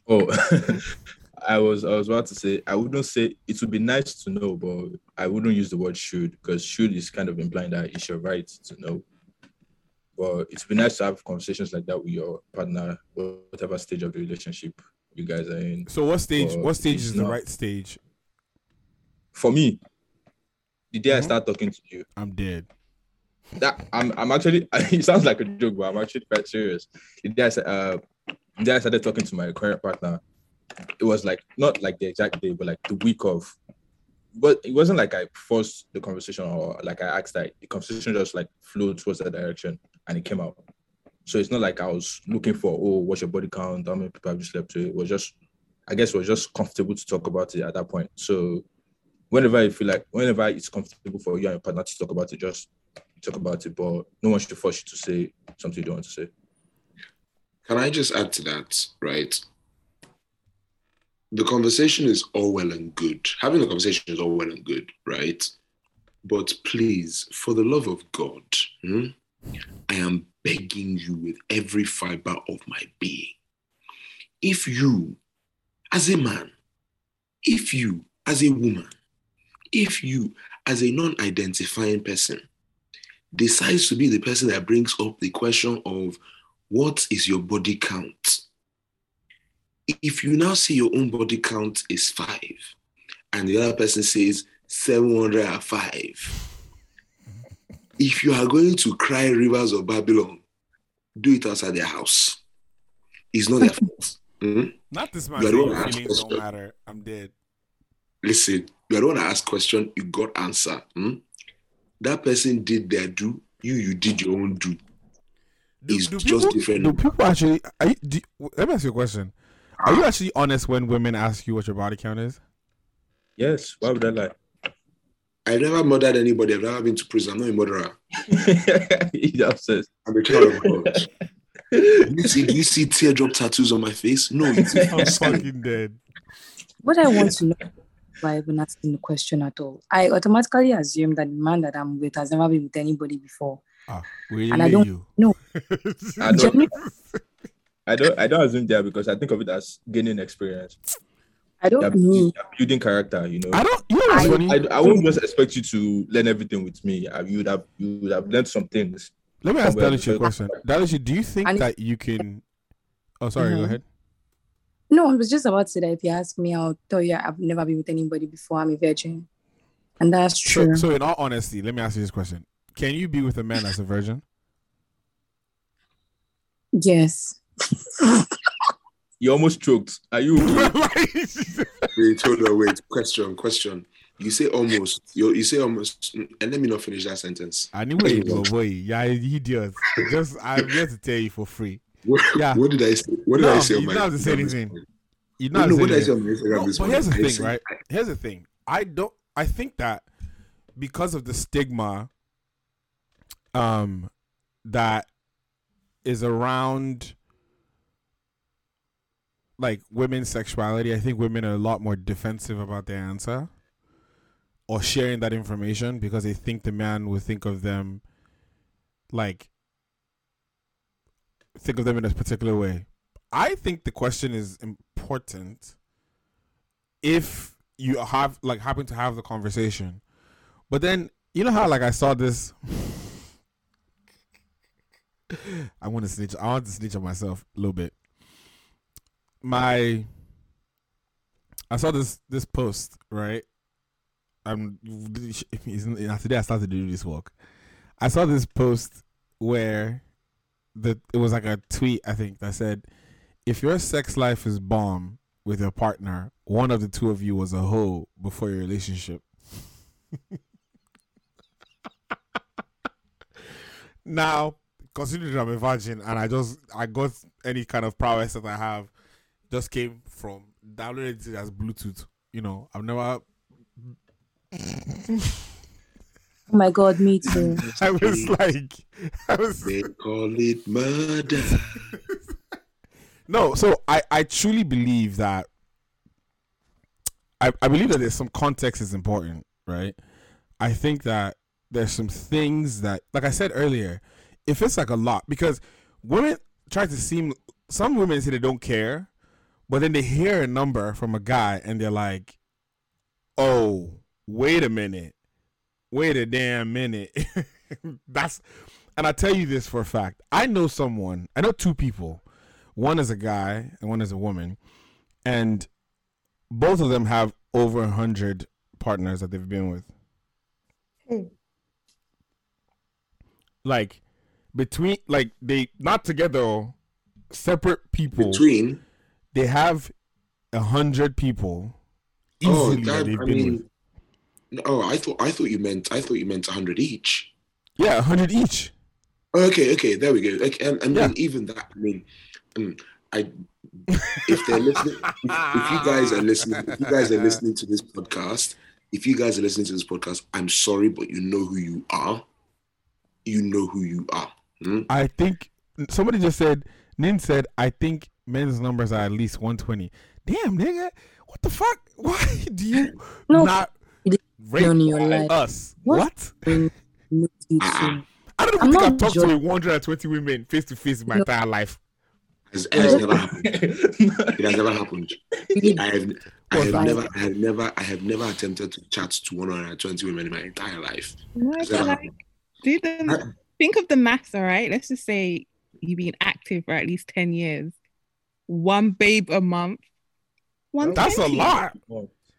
Oh, I was I was about to say I wouldn't say it would be nice to know, but I wouldn't use the word should because should is kind of implying that it's your right to know. But it would be nice to have conversations like that with your partner, whatever stage of the relationship you guys are in. So what stage? What stage is the right stage? For me, the day I Mhm. start talking to you, I'm dead. that I'm I'm actually it sounds like a joke, but I'm actually quite serious. The day I, uh, the day I started talking to my current partner, it was like not like the exact day, but like the week of. But it wasn't like I forced the conversation or like I asked that the conversation just like flowed towards that direction and it came out. So it's not like I was looking for oh what's your body count, how many people have you slept with. It was just I guess it was just comfortable to talk about it at that point. So whenever you feel like whenever it's comfortable for you and your partner to talk about it, just talk about it, but no one should force you to say something you don't want to say. Can I just add to that, right? The conversation is all well and good. Having the conversation is all well and good, right? But please, for the love of God, hmm, I am begging you with every fiber of my being. If you, as a man, if you, as a woman, if you, as a non identifying person, decides to be the person that brings up the question of what is your body count? If you now see your own body count is five, and the other person says 705, if you are going to cry rivers of Babylon, do it outside their house. It's not their fault. Mhm. Not this man. You are saying the one your that feelings don't matter. I'm dead. Listen, you are the one that asked question, you got answer. hmm? That person did their do, you you did your own do. Do, It's do just people, different. Do people actually? Are you, do, let me ask you a question. Are you actually honest when women ask you what your body count is? Yes. Why would I lie? I never murdered anybody. I've never been to prison. I'm not a murderer. He's obsessed. I'm a child of God. Do you see, do you see teardrop tattoos on my face? No, it's I'm it's fine. fucking dead. What I want to know why even asking the question at all. I automatically assume that the man that I'm with has never been with anybody before. Ah, really? And I don't you. know. I don't- I don't I don't assume that because I think of it as gaining experience. I don't You're, me. you're building character, you know. I don't. You know what's I- funny? I, I won't just expect you to learn everything with me. I, you would have you would have learned some things. Let me ask somewhere Dalachi a question. Dalachi, do you think And- that you can? Oh, sorry. Go Mhm. ahead. No, I was just about to say that if you ask me, I'll tell you I've never been with anybody before. I'm a virgin. And that's true. so, in all honesty, let me ask you this question: Can you be with a man that's a virgin? yes. You almost choked. Are you okay? Wait, hold on, wait. Question, question. You say almost. You, you say almost. And let me not finish that sentence. I knew where you go, boy. Yeah, idiot. Just I'm here to tell you for free. What, Yeah. what did I say? What did No, I say you on don't have to say anything. You No, know, no, what did I say on my Instagram No, but here's the thing, right? Here's the thing. I don't. I think that because of the stigma, um, that is around like women's sexuality. I think women are a lot more defensive about their answer or sharing that information because they think the man will think of them like think of them in a particular way. I think the question is important if you have like happen to have the conversation. But then you know how like I saw this I want to snitch I want to snitch on myself a little bit. My I saw this this post, right? I'm today I started to do this work. I saw this post where the it was like a tweet I think that said if your sex life is bomb with your partner, one of the two of you was a hoe before your relationship. now, considering I'm a virgin and I just I got any kind of prowess that I have just came from downloading it as Bluetooth. You know, I've never Oh my God, me too. I was like I was They call it murder. No, so I, I truly believe that I, I believe that there's some context is important, right? I think that there's some things that like I said earlier, if it's like a lot because women try to seem some women say they don't care, but then they hear a number from a guy and they're like, Oh, wait a minute. Wait a damn minute. That's and I tell you this for a fact. I know someone, I know two people one is a guy and one is a woman and both of them have over a hundred partners that they've been with Hmm. like between like they not together separate people Between. They have a hundred people Oh, easily that that, I mean. with Oh, I thought I thought you meant I thought you meant hundred each. yeah a hundred each Oh, okay, okay, there we go. Like, and, and Yeah. then even that, I mean, um, I if they're listening, if, if you guys are listening, if you guys are listening to this podcast, if you guys are listening to this podcast, I'm sorry, but you know who you are. You know who you are. Hmm? I think somebody just said Nin said I think men's numbers are at least 120. Damn nigga, what the fuck? Why do you No. not rape on your life. us. What? What? Bring nude to-. I don't I'm even think I've not talked to 120 women face to face in my No. entire life. It's- It has never happened. It has never happened. I have, I have that? never, I have never, I have never attempted to chat to 120 women in my entire life. No, It's never like, do them. Think of the maths, all right? Let's just say you've been active for at least 10 years. One babe a month. One That's a lot.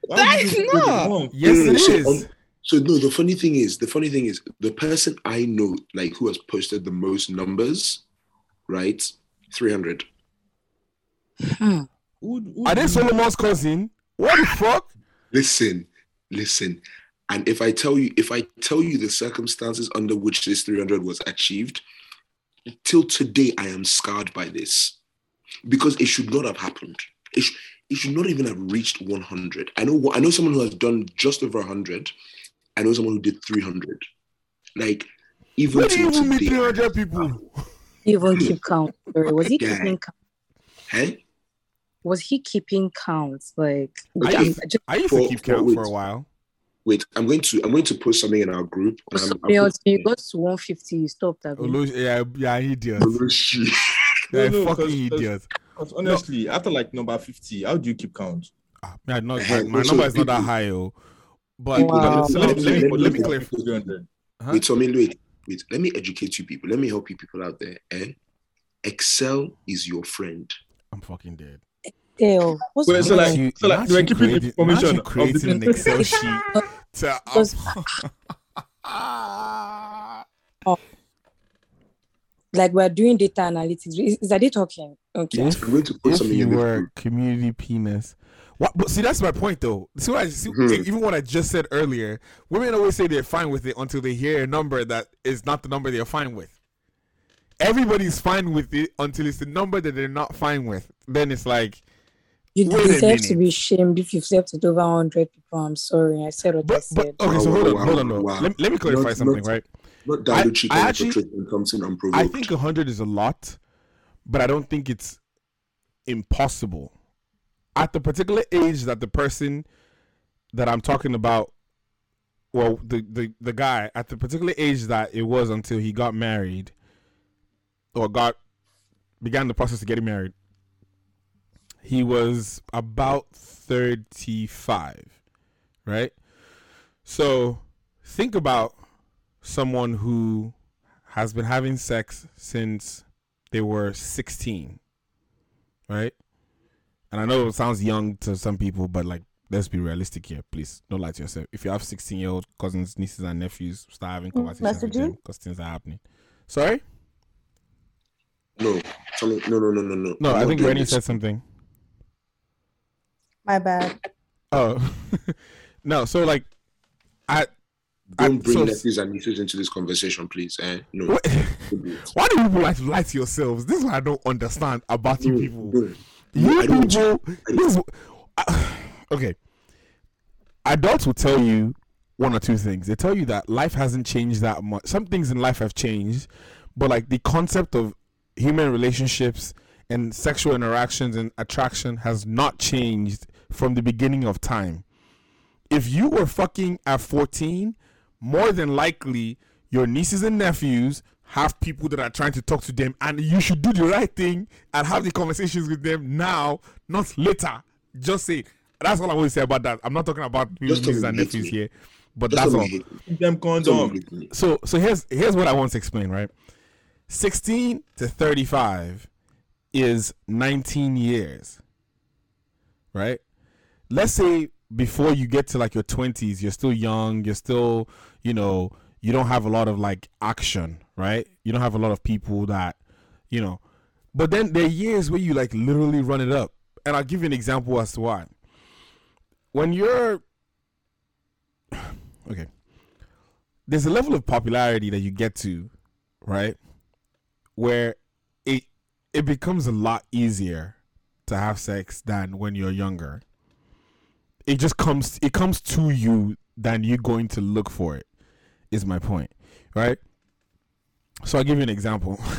That is not. Yes, No, no, it so, is. um, So no, the funny thing is, the funny thing is, the person I know, like who has posted the most numbers, right? 300. Hmm. Are they Solomon's cousin? What the fuck? Listen, listen. And if I tell you, if I tell you the circumstances under which this 300 was achieved, till today I am scarred by this because it should not have happened. It, sh- it should not even have reached 100. I know I know someone who has done just over 100. I know someone who did 300. Like even Where do you even meet 300 people? Even keep count. Sorry, was he Yeah. keeping count? Hey? Was he keeping counts? Like, I I'm- used, I just I used For- to keep for count for a while. Wait, I'm going to I'm going to post something in our group. Um, so I'll until put- you got to 150, you stopped. Abi. Olo- Yeah, yeah, idiot. Oloshi. Yeah, No, no, fucking 'cause- 'cause- idiot. Because honestly, after like number 50, how do you keep count? Ah, yeah, not, my, my number is not that high, oh. But Wow. let, me, let, me, Let let me- me clarify. Huh? Wait, so I mean, wait, wait. Let me educate you people. Let me help you people out there. Eh? Excel is your friend. I'm fucking dead. Ew, what's Wait, so like- You- so like you we're actually keeping created- information you of actually the creating an Excel sheet to Because- like we're doing data analytics. Is, is Ade talking? Okay. I'm going to put if something you in were group. community penis. What, but see, that's my point, though. See, what I, see Mhm. even what I just said earlier. Women always say they're fine with it until they hear a number that is not the number they're fine with. Everybody's fine with it until it's the number that they're not fine with. Then it's like, You deserve to be shamed if you've slept with over 100 people. I'm sorry. I said what I but, but said. okay. So Wow, hold on, hold on. Though. wow. Let, let me clarify Not- something, not- right? Not dilute I on actually- actually, and something unprovoked. I think 100 is a lot, but I don't think it's impossible. At the particular age that the person that I'm talking about, well, the, the, the guy, at the particular age that it was until he got married or got began the process of getting married, he was about 35, right? So think about someone who has been having sex since they were 16 right? And i know it sounds young to some people but like let's be realistic here please. Don't lie to yourself. If you have 16 year old cousins nieces and nephews start having mm, conversations with them because things are happening. Sorry? No, no, no, no, no, no. no I'm i not think doing rennie this. said something. My bad. oh. No so like i I- Don't bring so- nephews and nieces into this conversation, please. Eh? No. what, don't do it. why do people like to lie to yourselves this is what i don't understand about you people no. You I people, this, okay. Adults will tell you one or two things. They tell you that life hasn't changed that much. Some things in life have changed, but like the concept of human relationships and sexual interactions and attraction has not changed from the beginning of time. If you were fucking at 14, more than likely your nieces and nephews have people that are trying to talk to them and you should do the right thing and have the conversations with them now, not later. Just say that's all I want to say about that. I'm not talking about Just nieces and nephews me. here, but Just that's all. hate me. Keep them condom. So so here's here's what I want to explain, right? 16 to 35 is 19 years. Right? Let's say before you get to like your 20s, you're still young, you're still, you know, you don't have a lot of like action, right? You don't have a lot of people that, you know. But then there are years where you like literally run it up. And I'll give you an example as to why. When you're okay there's a level of popularity that you get to, right? Where it it becomes a lot easier to have sex than when you're younger. It just comes it comes to you than you going to look for it. Is my point, right? So I'll give you an example.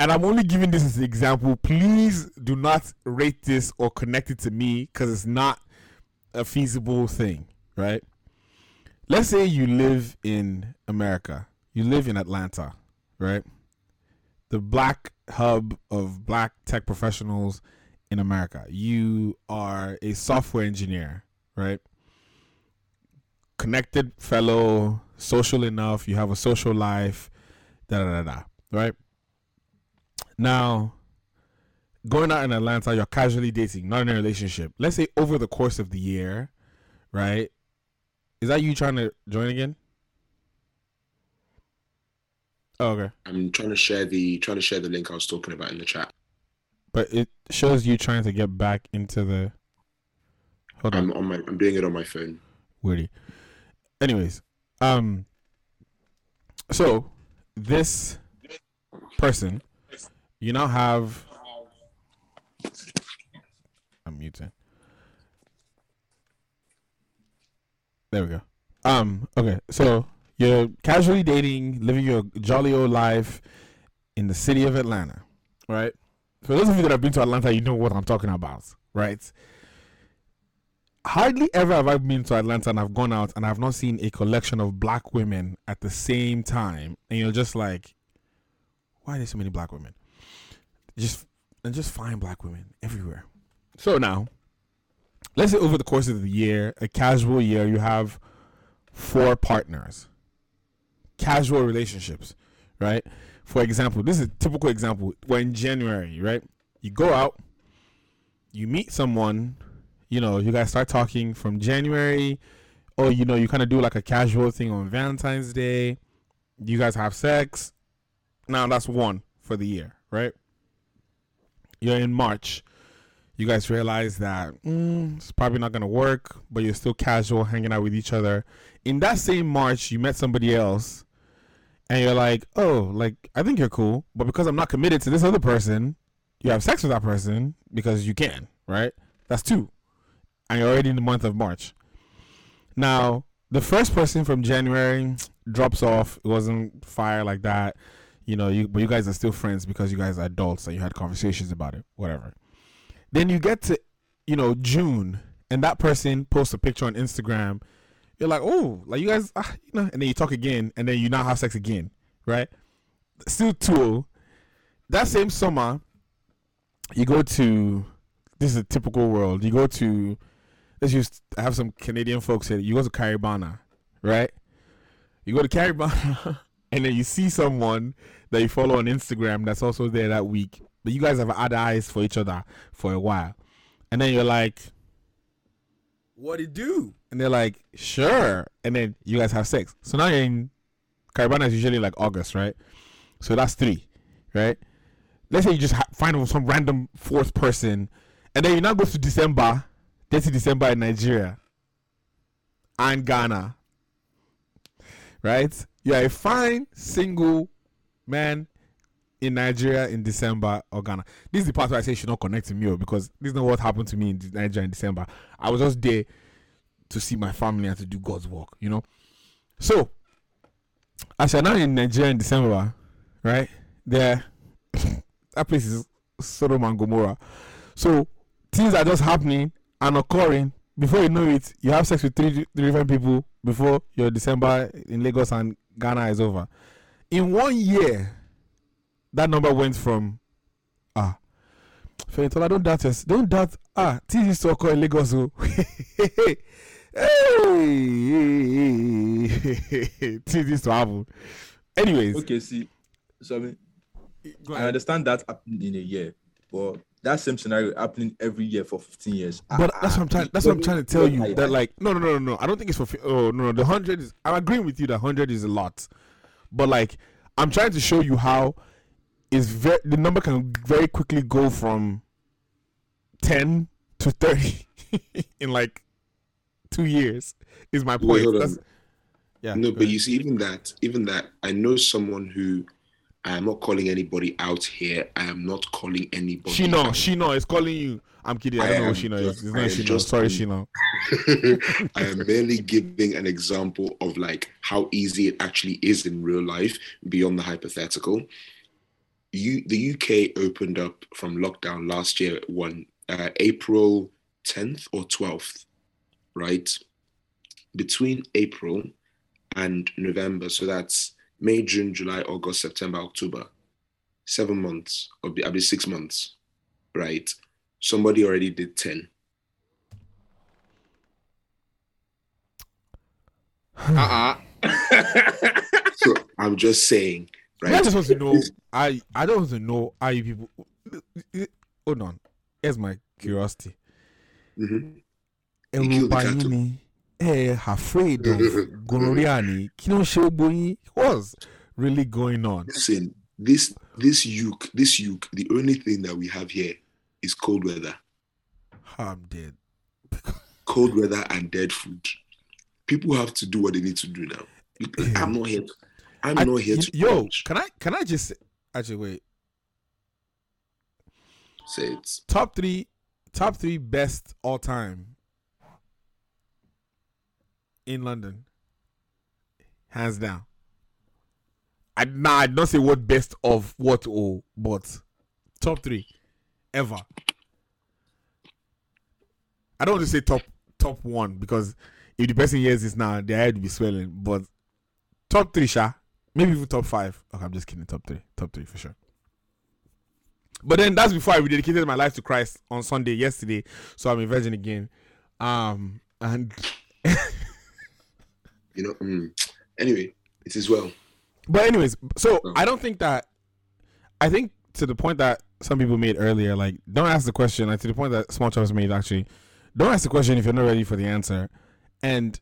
and I'm only giving this as an example. Please do not rate this or connect it to me because it's not a feasible thing, right? Let's say you live in America, you live in Atlanta, right? The black hub of black tech professionals in America. You are a software engineer, right? Connected fellow, social enough, you have a social life, da da da da, right? Now, going out in Atlanta, you're casually dating, not in a relationship. Let's say over the course of the year, right? Is that you trying to join again? Oh, okay. I'm trying to share the trying to share the link I was talking about in the chat. But it shows you trying to get back into the. Hold on, I'm on my I'm doing it on my phone. weirdy. Anyways, um, so this person, you now have. I'm muting. There we go. Um. Okay. So you're casually dating, living your jolly old life in the city of Atlanta, right? For those of you that have been to Atlanta, you know what I'm talking about, right? Hardly ever have I been to Atlanta and I've gone out and I've not seen a collection of black women at the same time, and you're just like, why are there so many black women? Just and just find black women everywhere. So now, let's say over the course of the year, a casual year, you have four partners, casual relationships, right? For example, this is a typical example. We're in January, right? You go out, you meet someone, you know, you guys start talking from January, or you know, you kind of do like a casual thing on Valentine's Day. You guys have sex. Now that's one for the year, right? You're in March. You guys realize that mm, it's probably not gonna work, but you're still casual, hanging out with each other. In that same March, you met somebody else, and you're like, "Oh, like I think you're cool," but because I'm not committed to this other person, you have sex with that person because you can, right? That's two, and you're already in the month of March. Now, the first person from January drops off. It wasn't fire like that, you know. You but you guys are still friends because you guys are adults and you had conversations about it, whatever. Then you get to, you know, June, and that person posts a picture on Instagram. You're like, oh, like you guys, ah, you know, and then you talk again, and then you now have sex again, right? Still two. That same summer, you go to. This is a typical world. You go to. Let's just have some Canadian folks here. You go to Caribana, right? You go to Caribana, and then you see someone that you follow on Instagram that's also there that week. But you guys have had eyes for each other for a while. And then you're like, what it do? And they're like, sure. And then you guys have sex. So now you're in Caribana is usually like August, right? So that's three, right? Let's say you just ha- find some random fourth person, and then you now go to December, 30 December in Nigeria and Ghana, right? You're a fine single man in Nigeria in December or Ghana. This is the part where I say you should not connect to me oh, because this is not what happened to me in Nigeria in December. I was just there to see my family and to do God's work, you know. So, as you're now in Nigeria in December, right? There, that place is Sodom and Gomorrah. So things are just happening and occurring. Before you know it, you have sex with three, three different people before your December in Lagos and Ghana is over. In one year, that number went from ah Fentola, don't doubt us. Don't doubt ah things used to occur in Lagos. Oh. hey, things used to happen. Anyways, Okay, see, so I mean, I understand that happening in a year, but that same scenario happening every year for 15 years. But Ah, that's what I'm ah, trying. That's what I'm trying to tell you. That like, no, no, no, no, no. I don't think it's for. Oh no, no. The hundred is. I'm agreeing with you. The hundred is a lot, but like, I'm trying to show you how is very the number can very quickly go from ten to thirty in like two years. Is my Wait, point. hold on. Yeah. no, but ahead. you see, even that, even that, I know someone who I am not calling anybody out here. I am not calling anybody. Shino, out. Shino is calling you. I'm kidding. I I don't know who Shino is. just- It's I not Shino. just- Sorry, Shino. I am merely giving an example of like how easy it actually is in real life beyond the hypothetical. You, the UK opened up from lockdown last year, one uh, April 10th or 12th. right? Between April and November, so that's May, June, July, August, September, October, seven months, or be, I mean six months, right? Somebody already did 10. Uh-uh. so I'm just saying, I right? just want to know. I I don't want to know how you people. Hold on. Here's my curiosity. Mhm. Ẹ̀rù killed the cattle. Ẹ afraid of gonorrhea ni kí ló ń ṣe gbogbo yín? What's really going on? Listen, this this uke, this uke, the only thing that we have here is cold weather. I'm dead. Cold weather and dead food. People have to do what they need to do now. I'm not here. To, I'm I- not here to yo, judge. can I can I just actually wait? say it. Top three, top three best all time in London, hands down. I nah, I don't say what best of what oh, but top three ever. I don't want to say top top one because if the person hears this now, their head will be swelling. But top three, sha, maybe even top five. Okay, I'm just kidding. Top three, top three for sure. But then that's before I rededicated my life to Christ on Sunday yesterday, so I'm a virgin again. Um, and You know. mm. Anyway, it is as well. But anyways, so Oh. I don't think that. I think to the point that some people made earlier, like don't ask the question. Like to the point that Small Chops made, actually, don't ask the question if you're not ready for the answer. And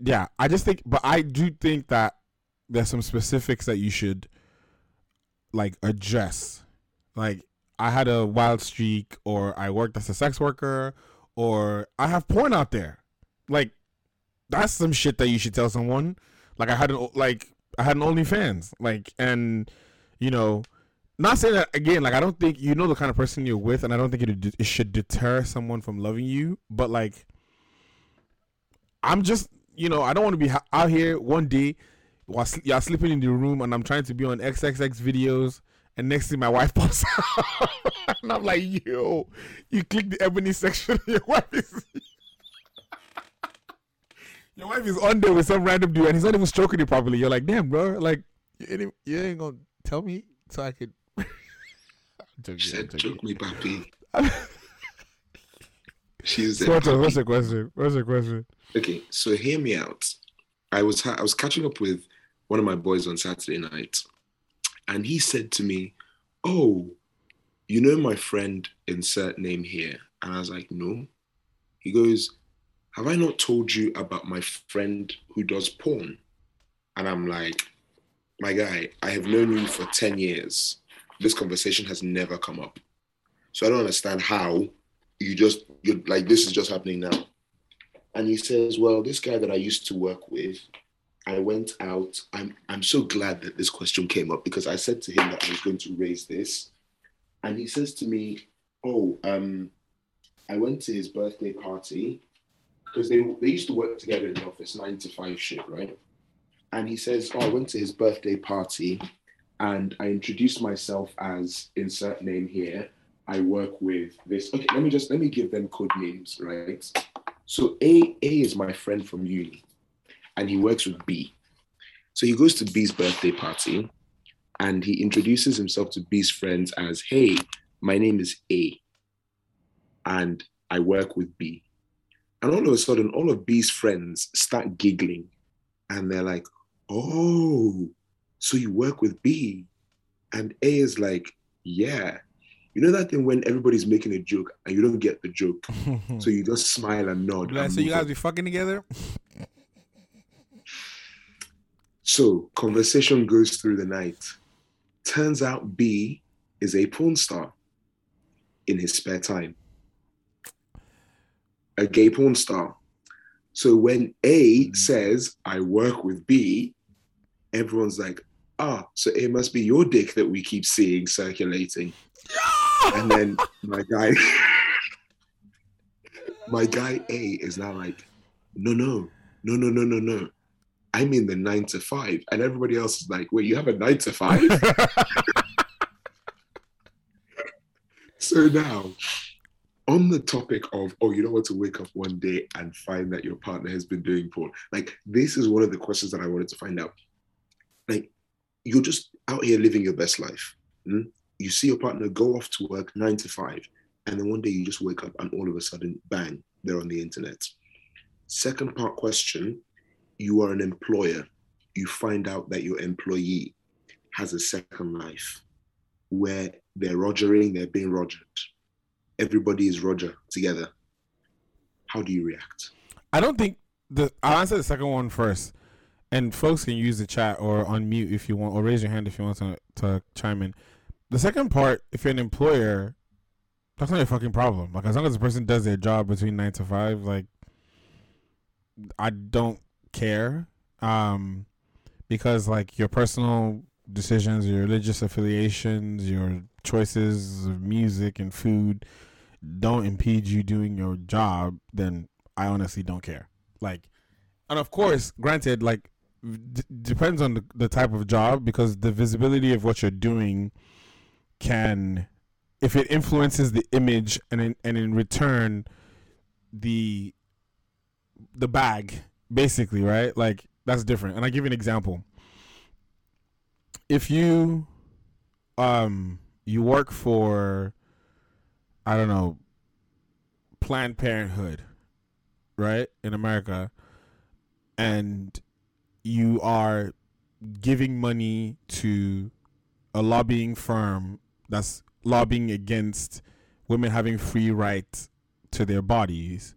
yeah, I just think, but I do think that there's some specifics that you should like address. Like I had a wild streak, or I worked as a sex worker, or I have porn out there. Like that's some shit that you should tell someone. Like I had an like I had an OnlyFans, like and you know, not saying that again. Like I don't think you know the kind of person you're with, and I don't think it, it should deter someone from loving you. But like, I'm just you know I don't want to be out here one day while sl- you're sleeping in the room, and I'm trying to be on XXX videos. And next thing, my wife pops out, and I'm like, "Yo, you click the ebony section, your wife is your wife is on there with some random dude and he's not even stroking it properly. You're like, damn, bro. Like, you ain't, you ain't gonna tell me so I could. Joking, She said, joking. "Choke me, papi." She's So what's, the- what's the the question? What's the question? Okay, so hear me out. I was ha- I was catching up with one of my boys on Saturday night, and he said to me, "Oh, you know my friend insert name here," and I was like, "No." He goes, "Have I not told you about my friend who does porn?" And I'm like, "My guy, I have known you for ten years. This conversation has never come up, so I don't understand how you just you're like this is just happening now." and he says, "Well, this guy that I used to work with, I went out. I'm I'm so glad that this question came up because I said to him that I was going to raise this, and he says to me, "Oh, um, I went to his birthday party because they they used to work together in the office, nine to five shit, right?" And he says, "Oh, I went to his birthday party, and I introduced myself as insert name here. I work with this. Okay, let me just let me give them code names, right?" So A A is my friend from uni, and he works with B. So he goes to B's birthday party, and he introduces himself to B's friends as, "Hey, my name is A, and I work with B." And all of a sudden, all of B's friends start giggling, and they're like, "Oh, so you work with B?" And A is like, "Yeah." You know that thing when everybody's making a joke and you don't get the joke, so you just smile and nod. Like, and so you guys be fucking together? So conversation goes through the night. Turns out B is a porn star in his spare time. A gay porn star. So when A says, I work with B, everyone's like, ah, so it must be your dick that we keep seeing circulating. And then my guy, my guy A is now like, no, no, no, no, no, no, no. I'm in the nine to five. And everybody else is like, wait, you have a nine to five? so now on the topic of, oh, you don't want to wake up one day and find that your partner has been doing porn. Like, this is one of the questions that I wanted to find out. Like, you're just out here living your best life. hmm? You see your partner go off to work nine to five, and then one day you just wake up and all of a sudden, bang, they're on the internet. Second part question you are an employer. You find out that your employee has a second life where they're rogering, they're being rogered. Everybody is Roger together. How do you react? I don't think the. I'll answer the second one first, and folks can use the chat or unmute if you want, or raise your hand if you want to to chime in. The second part, if you're an employer, that's not your fucking problem. Like as long as the person does their job between nine to five, like I don't care. Um, because like your personal decisions, your religious affiliations, your choices of music and food don't impede you doing your job, then I honestly don't care. Like, and of course, granted, like d- depends on the, the type of job because the visibility of what you're doing can, if it influences the image and in, and in return, the the bag basically right? Like that's different. And i give you an example. If you um you work for i don't know planned parenthood right in america and you are giving money to a lobbying firm that's lobbying against women having free rights to their bodies.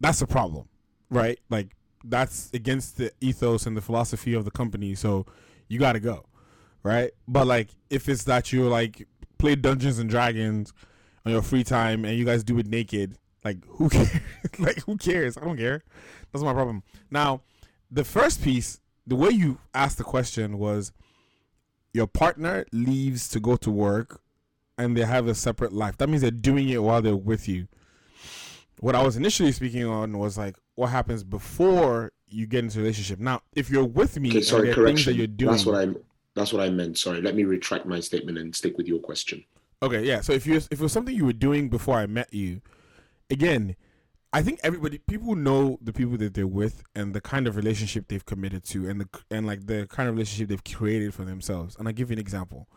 That's a problem right? Like that's against the ethos and the philosophy of the company so you got to go right? But like if it's that you like play dungeons and dragons on your free time and you guys do it naked like who cares like who cares i don't care that's my problem now the first piece the way you asked the question was your partner leaves to go to work and they have a separate life that means they're doing it while they're with you what i was initially speaking on was like what happens before you get into a relationship now if you're with me Okay, sorry, correction. that you're doing That's what I that's what I meant. Sorry. Let me retract my statement and stick with your question. Okay, yeah. So if you if it was something you were doing before I met you, again, I think everybody people know the people that they're with and the kind of relationship they've committed to and the and like the kind of relationship they've created for themselves. And I'll give you an example.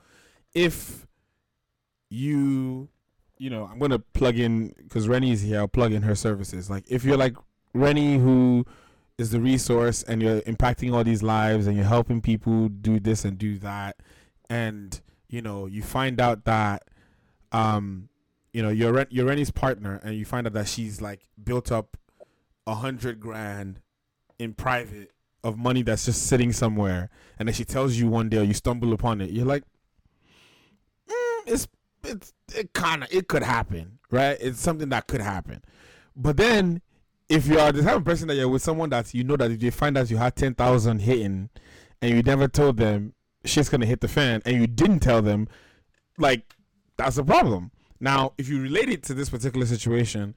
If you you know, I'm gonna plug in because Rennie's here, I'll plug in her services. Like if you're like Rennie who is the resource and you're impacting all these lives and you're helping people do this and do that and you know you find out that um you know you're you're Rennie's partner and you find out that she's like built up a hundred grand in private of money that's just sitting somewhere and then she tells you one day or you stumble upon it you're like mm, it's it's it kind of it could happen right? It's something that could happen. But then if you are the type of person that you're with someone that you know that if they find out you had 10,000 hitting and you never told them shit's gonna hit the fan and you didn't tell them like that's a problem. Now if you relate it to this particular situation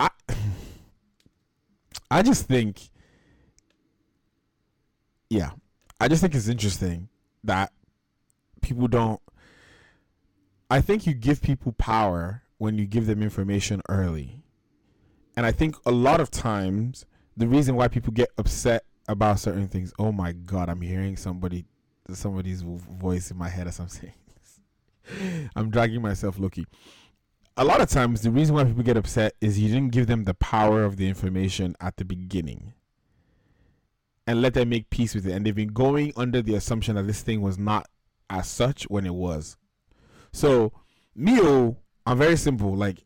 i i just think yeah i just think it's interesting that people don't i think you give people power when you give them information early. And i think a lot of times the reason why people get upset about certain things oh my god i'm hearing somebody somebody's voice in my head saying this i'm dragging myself lucky a lot of times the reason why people get upset is you didn't give them the power of the information at the beginning and let them make peace with it and they've been going under the assumption that this thing was not as such when it was so Neo, oh, I'm very simple. Like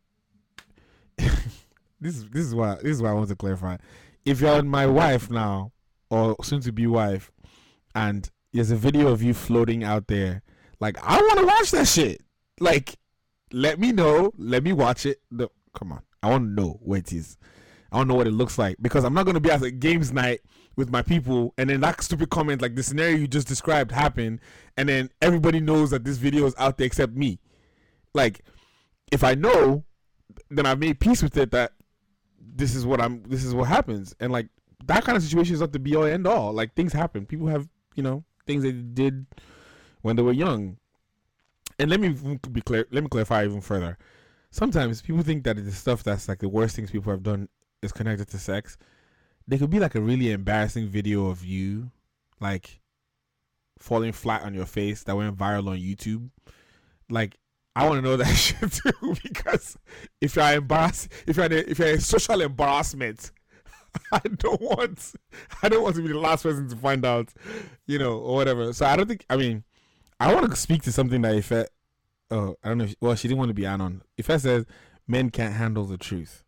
this is this is why this is why I want to clarify. If you're my wife now, or soon to be wife, and there's a video of you floating out there, like I want to watch that shit. Like, let me know. Let me watch it. No, come on. I want to know what it is. I don't know what it looks like because I'm not gonna be at a games night with my people and then that stupid comment like the scenario you just described happened and then everybody knows that this video is out there except me. Like, if I know, then I've made peace with it that this is what I'm this is what happens. And like that kind of situation is not the be all end all. Like things happen. People have, you know, things they did when they were young. And let me be clear let me clarify even further. sometimes people think that the stuff that's like the worst things people have done is connected to sex. There could be like a really embarrassing video of you, like falling flat on your face that went viral on YouTube. Like, I want to know that shit too because if you're embarrassed, if you're a, if you're in social embarrassment, I don't want I don't want to be the last person to find out, you know, or whatever. So I don't think I mean I want to speak to something that Ife oh I don't know if, well she didn't want to be Anon. Ife says men can't handle the truth.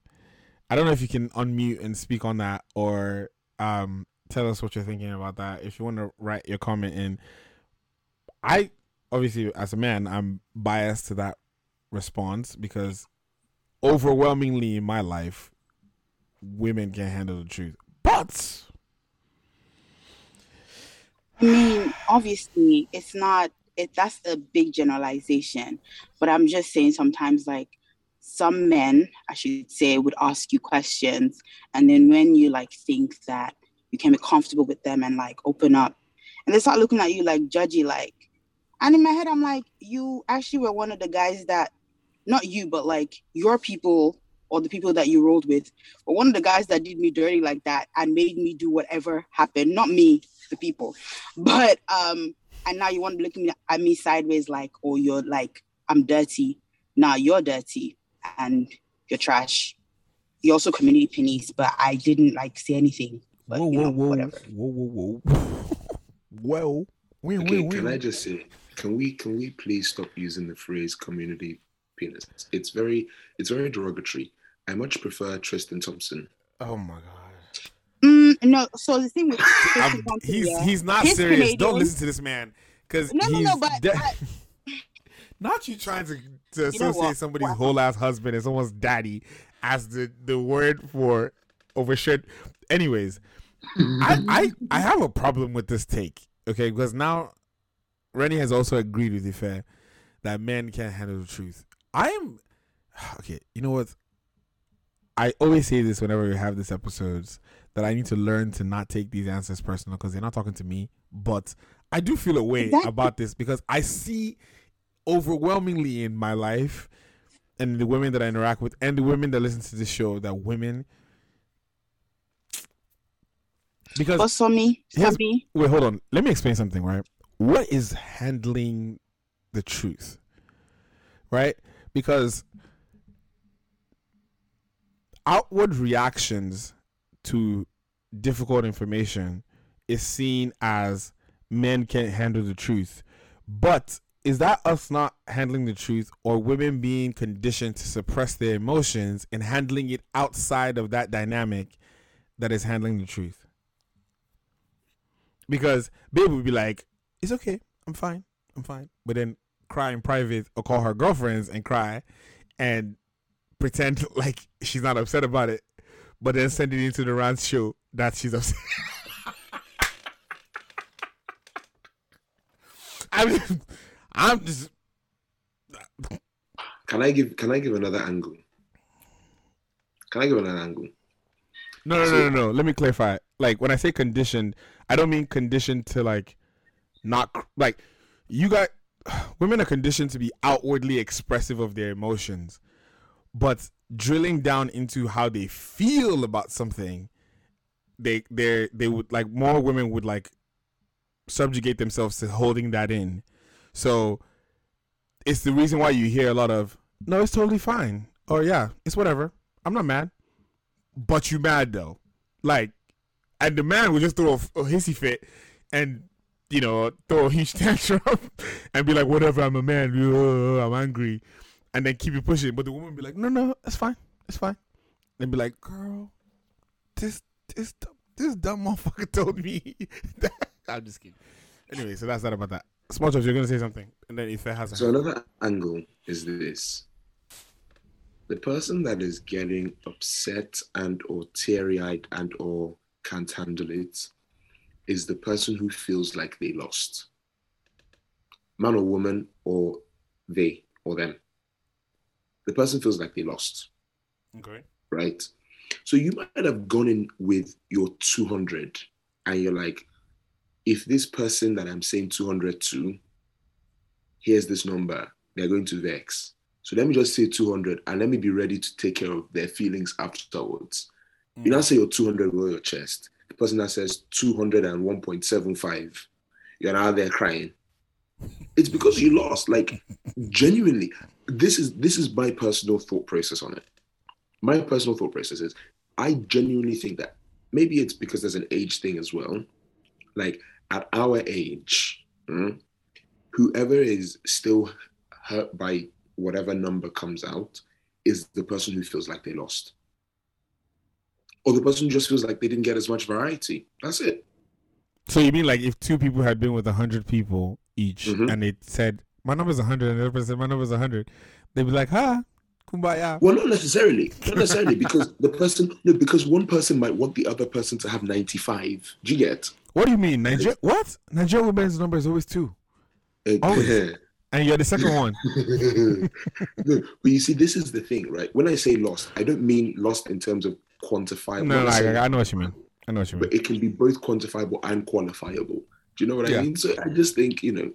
I don't know if you can unmute and speak on that or um tell us what you're thinking about that. If you want to write your comment in I obviously as a man I'm biased to that response because overwhelmingly in my life women can handle the truth. But I mean, obviously, it's not. It that's a big generalization, but I'm just saying sometimes like some men, I should say, would ask you questions, and then when you like think that you can be comfortable with them and like open up, and they start looking at you like judgy, like. And in my head, I'm like, you actually were one of the guys that, not you, but like your people or the people that you rolled with, or one of the guys that did me dirty like that and made me do whatever happened. Not me, the people. But um, and now you want to look at me sideways like, oh, you're like, I'm dirty. Now you're dirty and you're trash. You're also community pennies, but I didn't like say anything. But whoa, you whoa, know, whoa, whatever. whoa, whoa, whoa. well, win, Okay, win, can I just say, can we can we please stop using the phrase community penis? It's very it's very derogatory. I much prefer Tristan Thompson. Oh my god. No, so the thing with I'm- Tristan Thompson, he's he's not serious. Don't listen to this man because No, no, no, but- de- but- not you trying to, to associate somebody's What? whole ass husband and someone's daddy as the the word for overshirt. Anyways, I, I I have a problem with this take. Okay, because now Rennie has also agreed with Ife that men can't handle the truth. I am okay. You know what? I always say this whenever we have these episodes that I need to learn to not take these answers personal because they're not talking to me. But I do feel a way Exactly. about this because I see overwhelmingly in my life and the women that I interact with and the women that listen to this show that women because But me, so me, wait, hold on. Let me explain something, right? What is handling the truth? Right? Because outward reactions to difficult information is seen as men can't handle the truth. But is that us not handling the truth or women being conditioned to suppress their emotions and handling it outside of that dynamic that is handling the truth? Because babe would be like, "It's okay, I'm fine, I'm fine," but then cry in private or call her girlfriends and cry, and pretend like she's not upset about it, but then send it into the rant show that she's upset. I'm just, I'm just Can I give can I give another angle? Can I give another angle? no, no, no, no, no. Let me clarify. Like when I say conditioned, I don't mean conditioned to like not like you got women are conditioned to be outwardly expressive of their emotions, but drilling down into how they feel about something, they they they would like more women would like subjugate themselves to holding that in. So it's the reason why you hear a lot of no, it's totally fine. Or yeah, it's whatever. I'm not mad. But you mad though. Like and the man would just throw a, a hissy fit and you know, throw a huge tantrum and be like, whatever, I'm a man, I'm angry. And then keep it pushing. But the woman be like, no, no, it's fine. It's fine. And be like, girl, this this this dumb motherfucker told me. I'm just kidding. Anyway, so that's that about that. Small you're gonna say something, and then if it has a So another angle is this. The person that is getting upset and or teary-eyed and or can't handle it is the person who feels like they lost. Man or woman or they or them. The person feels like they lost, okay. right? So you might have gone in with your 200 and you're like, if this person that I'm saying 200 to here's this number, they're going to vex. So let me just say 200 and let me be ready to take care of their feelings afterwards. You now mm. say you're 200 below your chest. The person that says 201.75, you're now there crying. It's because you lost. Like genuinely, this is this is my personal thought process on it. My personal thought process is I genuinely think that maybe it's because there's an age thing as well. Like at our age, mm, whoever is still hurt by whatever number comes out is the person who feels like they lost. Or the person who just feels like they didn't get as much variety. That's it. So you mean like if two people had been with a hundred people each, Mhm. and they said my number number's hundred, and the other person said my number's hundred, they'd be like, "Ha, kumbaya." Well, not necessarily. Not necessarily because the person no, because one person might want the other person to have 95. Do you get? What do you mean, Nigeria? What? Nigeria women's number is always two, Uh, Always. and you're the second one. no, but you see, this is the thing, right? When I say lost, I don't mean lost in terms of quantifiable. No, no, I I, know what you mean. I know what you mean. but it can be both quantifiable and qualifiable. Do you know what Yeah. I mean? So I just think, you know,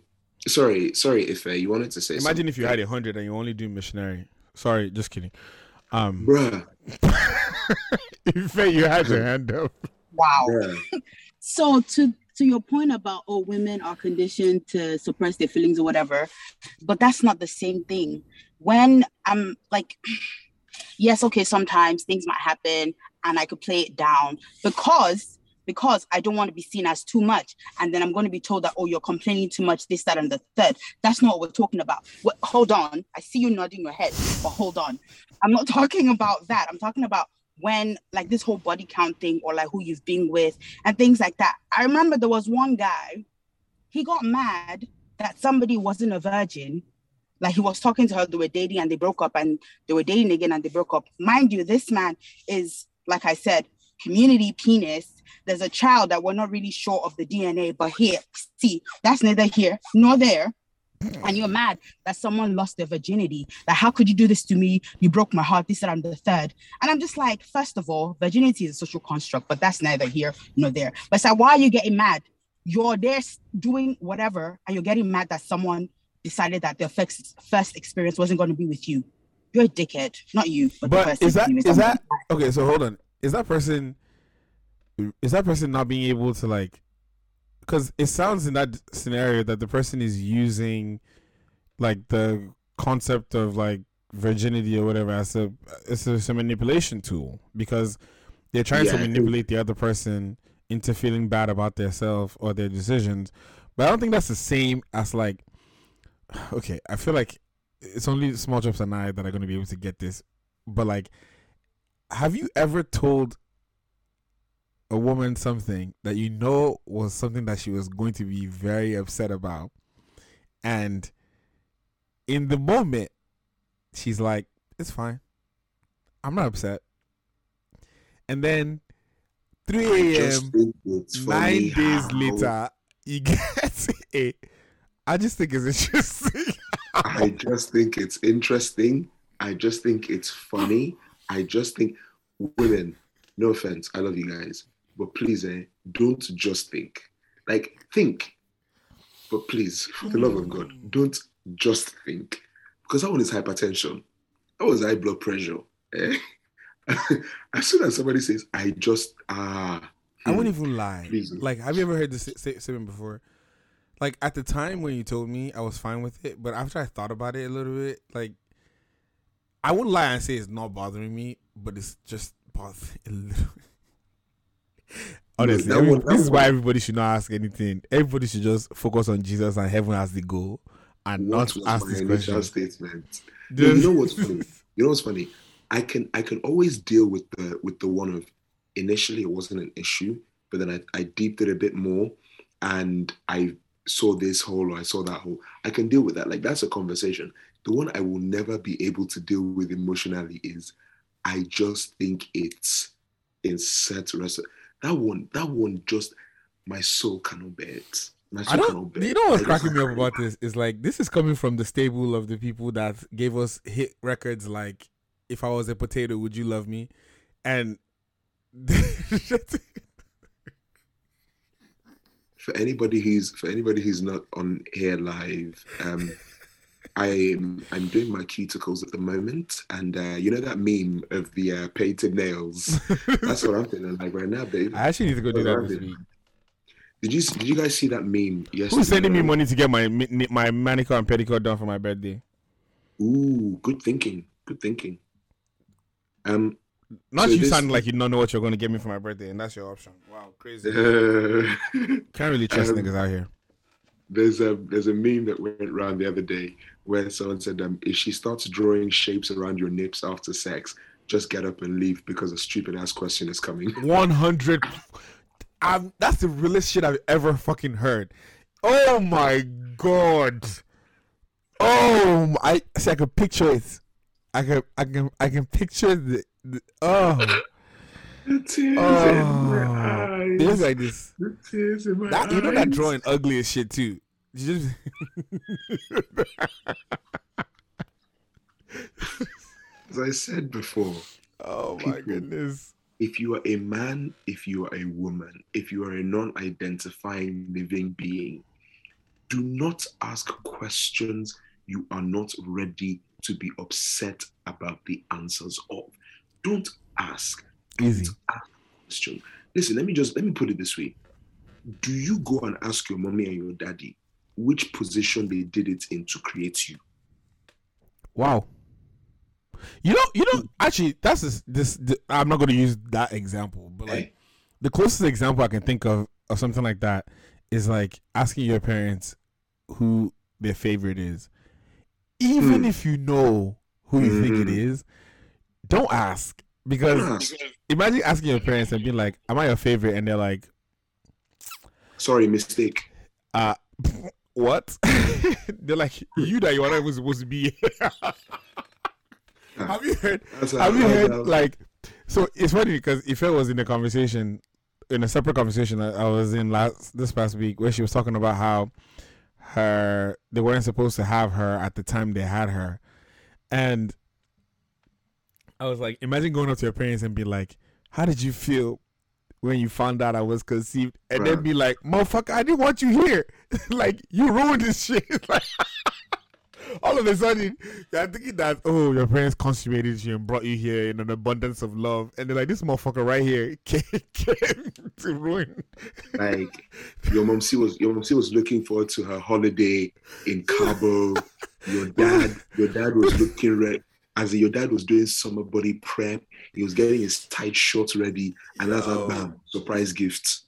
sorry, sorry, if uh, you wanted to say Imagine if you had a hundred and you only do missionary. Sorry, just kidding. Um, bruh, if you had your hand up. Wow. bruh. So to to your point about oh women are conditioned to suppress their feelings or whatever, but that's not the same thing. When I'm like, yes, okay, sometimes things might happen and I could play it down because because I don't want to be seen as too much. And then I'm going to be told that, oh, you're complaining too much, this, that, and the third. That's not what we're talking about. What, hold on. I see you nodding your head, but hold on. I'm not talking about that. I'm talking about when like this whole body count thing or like who you've been with and things like that. I remember there was one guy, he got mad that somebody wasn't a virgin. Like he was talking to her, they were dating and they broke up, and they were dating again and they broke up. Mind you, this man is, like I said, community penis. There's a child that we're not really sure of the DNA, but here, see, that's neither here nor there. And you're mad that someone lost their virginity. Like, how could you do this to me? You broke my heart. This, that, and the third. And I'm just like, first of all, virginity is a social construct, but that's neither here nor there. But like, why are you getting mad? You're there doing whatever, and you're getting mad that someone decided that their first, first experience wasn't going to be with you. You're a dickhead, not you. But, But is that is that okay? So hold on. Is that person? Is that person not being able to like? Because it sounds in that scenario that the person is using, like the concept of like virginity or whatever as a it's a, it's a manipulation tool because they're trying Yeah, to manipulate the other person into feeling bad about themselves or their decisions. But I don't think that's the same as like. Okay, I feel like it's only Small Chops and I that are going to be able to get this. But like, have you ever told a woman something that you know was something that she was going to be very upset about, and in the moment, she's like, "It's fine, I'm not upset," and then 3 Just a.m. think it's funny nine days how- later, you get a. I just think it's interesting. I just think it's interesting. I just think it's funny. I just think women, no offense, I love you guys, but please, eh, don't just think. Like, think. But please, for the love of God, don't just think. Because that one is hypertension. That was high blood pressure. Eh? as soon as somebody says, I just, ah. I hmm, wouldn't even lie. Please. Like, have you ever heard this sta- sta- statement before? Like at the time when you told me, I was fine with it, but after I thought about it a little bit, like I wouldn't lie and say it's not bothering me, but it's just bothering a little. Honestly, every- one- this is why everybody should not ask anything. Everybody should just focus on Jesus and heaven as the goal, and What not ask this question. statement? You know what's funny? You know what's funny? I can I can always deal with the with the one of initially it wasn't an issue, but then I, I deeped it a bit more and I saw this hole or I saw that hole. I can deal with that. Like that's a conversation. The one I will never be able to deal with emotionally is I just think it's insert rest. That one, that one just my soul cannot bear it. I don't. bear You know what's cracking me up about this is like this is coming from the stable of the people that gave us hit records like "If I Was a Potato, Would You Love Me," and for anybody who's for anybody who's not on here live, um, I'm I'm doing my cuticles at the moment, and uh, you know that meme of the uh, painted nails. That's what I'm feeling like right now, babe. I actually need to go do that this week. Did you did you guys see that meme yesterday? Who's sending me money to get my my manicure and pedicure done for my birthday? Ooh, good thinking. Good thinking. Um, Not So you this- sounding like you don't know what you're going to get me for my birthday, and that's your option. Wow, crazy. uh, Can't really trust Um, niggas out here. there's a there's a meme that went around the other day where someone said, um, if she starts drawing shapes around your nips after sex, just get up and leave because a stupid ass question is coming. One hundred. Um, that's the realest shit I've ever fucking heard. Oh my god. Oh, I see. I can picture it. I can, I can, I can picture the. the oh, The tears in oh. my eyes. like this. The tears in my That you know that drawing ugly as shit too. As I said before, oh my People. goodness. if you are a man, if you are a woman, if you are a non identifying living being, do not ask questions you are not ready to be upset about the answers of. Don't ask. Easy. Don't ask question. Listen, let me just let me put it this way. Do you go and ask your mommy and your daddy which position they did it in to create you? Wow. You know, you know. Actually, that's this. this, th- I'm not going to use that example, but like Eh? the closest example I can think of of something like that is like asking your parents who their favorite is, even Hmm. if you know who you think it Mhm. is. Don't ask because Don't imagine asking your parents and being like, "Am I your favorite?" and they're like, Sorry, mistake. uh what? They're like you that you are not even supposed to be ah, have you heard That's have you heard like so it's funny because if Ife was in a conversation in a separate conversation. I was in last this past week where she was talking about how her they weren't supposed to have her at the time they had her. And I was like imagine going up to your parents and be like how did you feel when you found out I was conceived and then Bruh. be like motherfucker I didn't want you here like you ruined this shit like all of a sudden you're thinking that oh your parents consummated you and brought you here in an abundance of love and they're like this motherfucker right here came, came to ruin like your mom she was your mom she was looking forward to her holiday in Cabo. Your dad, your dad was looking ready. As your dad was doing summer body prep, he was getting his tight shorts ready, and that's a bam, surprise gift.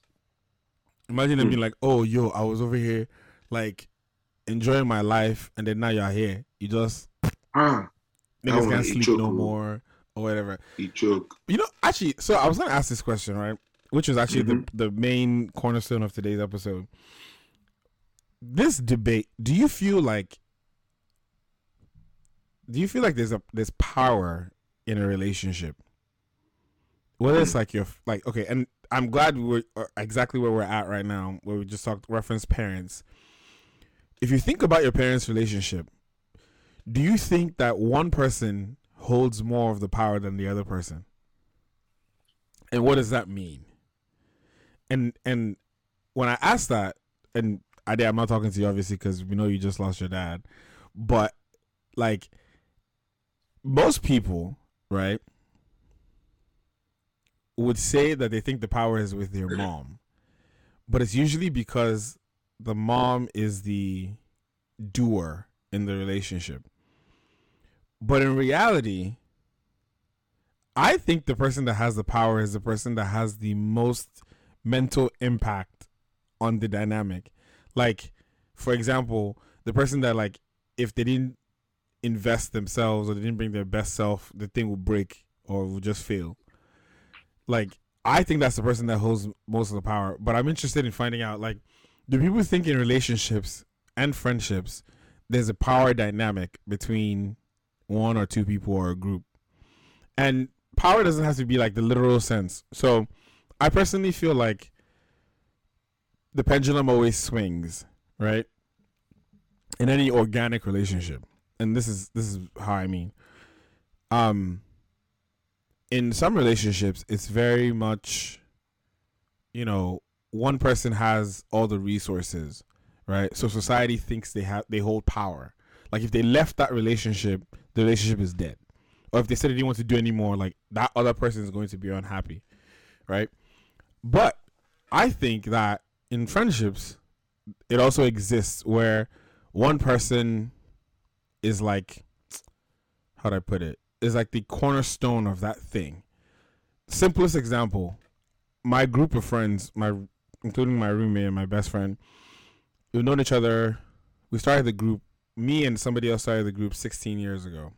imagine them Hmm. being like oh yo I was over here like enjoying my life and then now you're here you just Ah, niggas can't sleep choco. no more or whatever he joke. You know, actually, so I was gonna ask this question, right? Which was actually the the main cornerstone of today's episode. This debate, do you feel like do you feel like there's a there's power in a relationship? Whether it's like your like okay, and I'm glad we're uh, exactly where we're at right now, where we just talked reference parents. If you think about your parents' relationship, do you think that one person holds more of the power than the other person? And what does that mean? And and when I ask that, and I I'm not talking to you obviously because we know you just lost your dad, but like most people, right, would say that they think the power is with their mom, but it's usually because the mom is the doer in the relationship. But in reality, I think the person that has the power is the person that has the most mental impact on the dynamic. Like, for example, the person that like if they didn't invest themselves or they didn't bring their best self, the thing will break or will just fail. Like, I think that's the person that holds most of the power. But I'm interested in finding out like, do people think in relationships and friendships there's a power dynamic between one or two people or a group? And power doesn't have to be like the literal sense. So I personally feel like the pendulum always swings, right? In any organic relationship. And this is this is how I mean. Um in some relationships it's very much you know, one person has all the resources, right? So society thinks they have they hold power. Like if they left that relationship, the relationship is dead. Or if they said they didn't want to do anymore, like that other person is going to be unhappy, right? But I think that in friendships, it also exists where one person is like, how do I put it? Is like the cornerstone of that thing. Simplest example, my group of friends, my including my roommate and my best friend, we've known each other. We started the group. Me and somebody else started the group 16 years ago,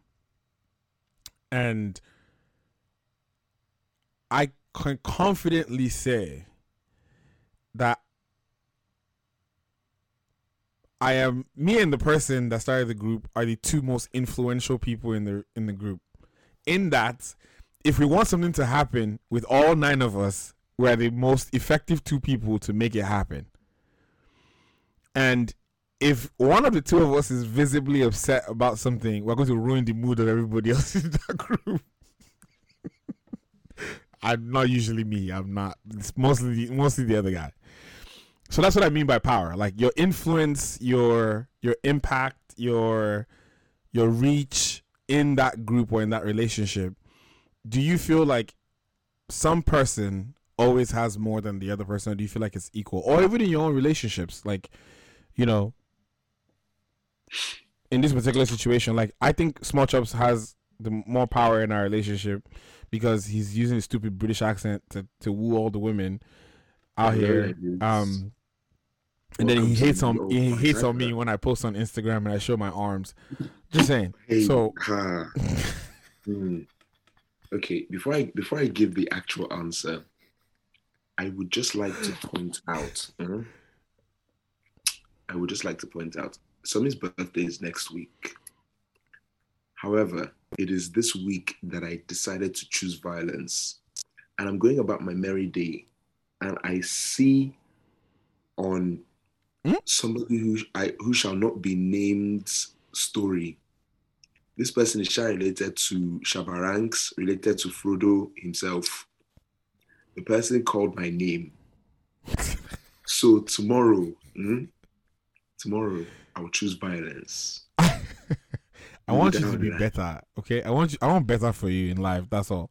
and I can confidently say that I am me and the person that started the group are the two most influential people in the in the group. In that, if we want something to happen with all nine of us, we're the most effective two people to make it happen. And if one of the two of us is visibly upset about something, we're going to ruin the mood of everybody else in that group. I'm not usually me. I'm not. It's mostly mostly the other guy. So that's what I mean by power. Like your influence, your your impact, your your reach in that group or in that relationship. Do you feel like some person always has more than the other person? Or do you feel like it's equal? Or even in your own relationships, like, you know, in this particular situation, like I think Small Chops has the more power in our relationship because he's using a stupid British accent to, to woo all the women out here. Um, and then he hates on he hates on me when I post on Instagram and I show my arms. Just saying. Hey, So. Hmm. Okay, before I before I give the actual answer, I would just like to point out. mhm. I would just like to point out. Somi's birthday is next week. However, it is this week that I decided to choose violence, and I'm going about my merry day, and I see on Hmm? somebody who I who shall not be named story. This person is related to Shabaranks, related to Frodo himself. The person called my name. so tomorrow, hmm, tomorrow I will choose violence. I want you to be better. Okay. I want you I want better for you in life. That's all.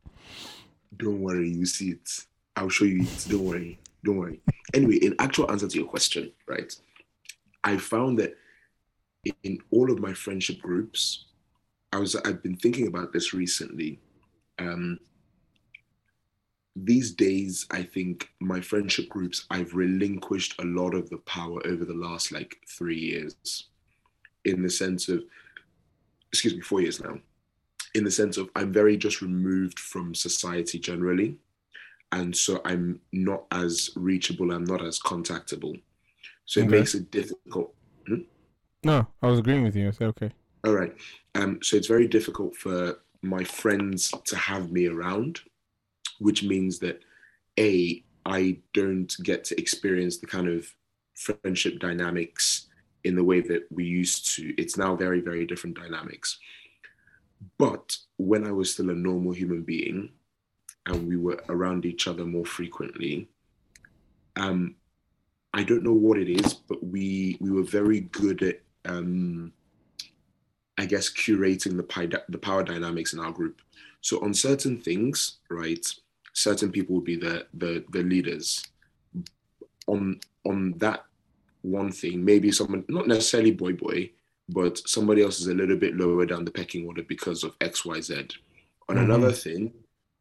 Don't worry, you see it. I'll show you it. Don't worry. Don't worry. Anyway, in actual answer to your question, right? I found that in all of my friendship groups, I was I've been thinking about this recently. Um, these days, I think my friendship groups, I've relinquished a lot of the power over the last like three years, in the sense of, excuse me, four years now, in the sense of I'm very just removed from society generally. And so I'm not as reachable, I'm not as contactable. So it makes it difficult. No, I was agreeing with you. I said okay. All right. Um, so it's very difficult for my friends to have me around, which means that A, I don't get to experience the kind of friendship dynamics in the way that we used to. It's now very, very different dynamics. But when I was still a normal human being and we were around each other more frequently, um, I don't know what it is, but we we were very good at um, I guess curating the pi- the power dynamics in our group. So on certain things, right, certain people would be the the the leaders. On on that one thing, maybe someone not necessarily boy boy, but somebody else is a little bit lower down the pecking order because of X Y Z. On Mhm. another thing,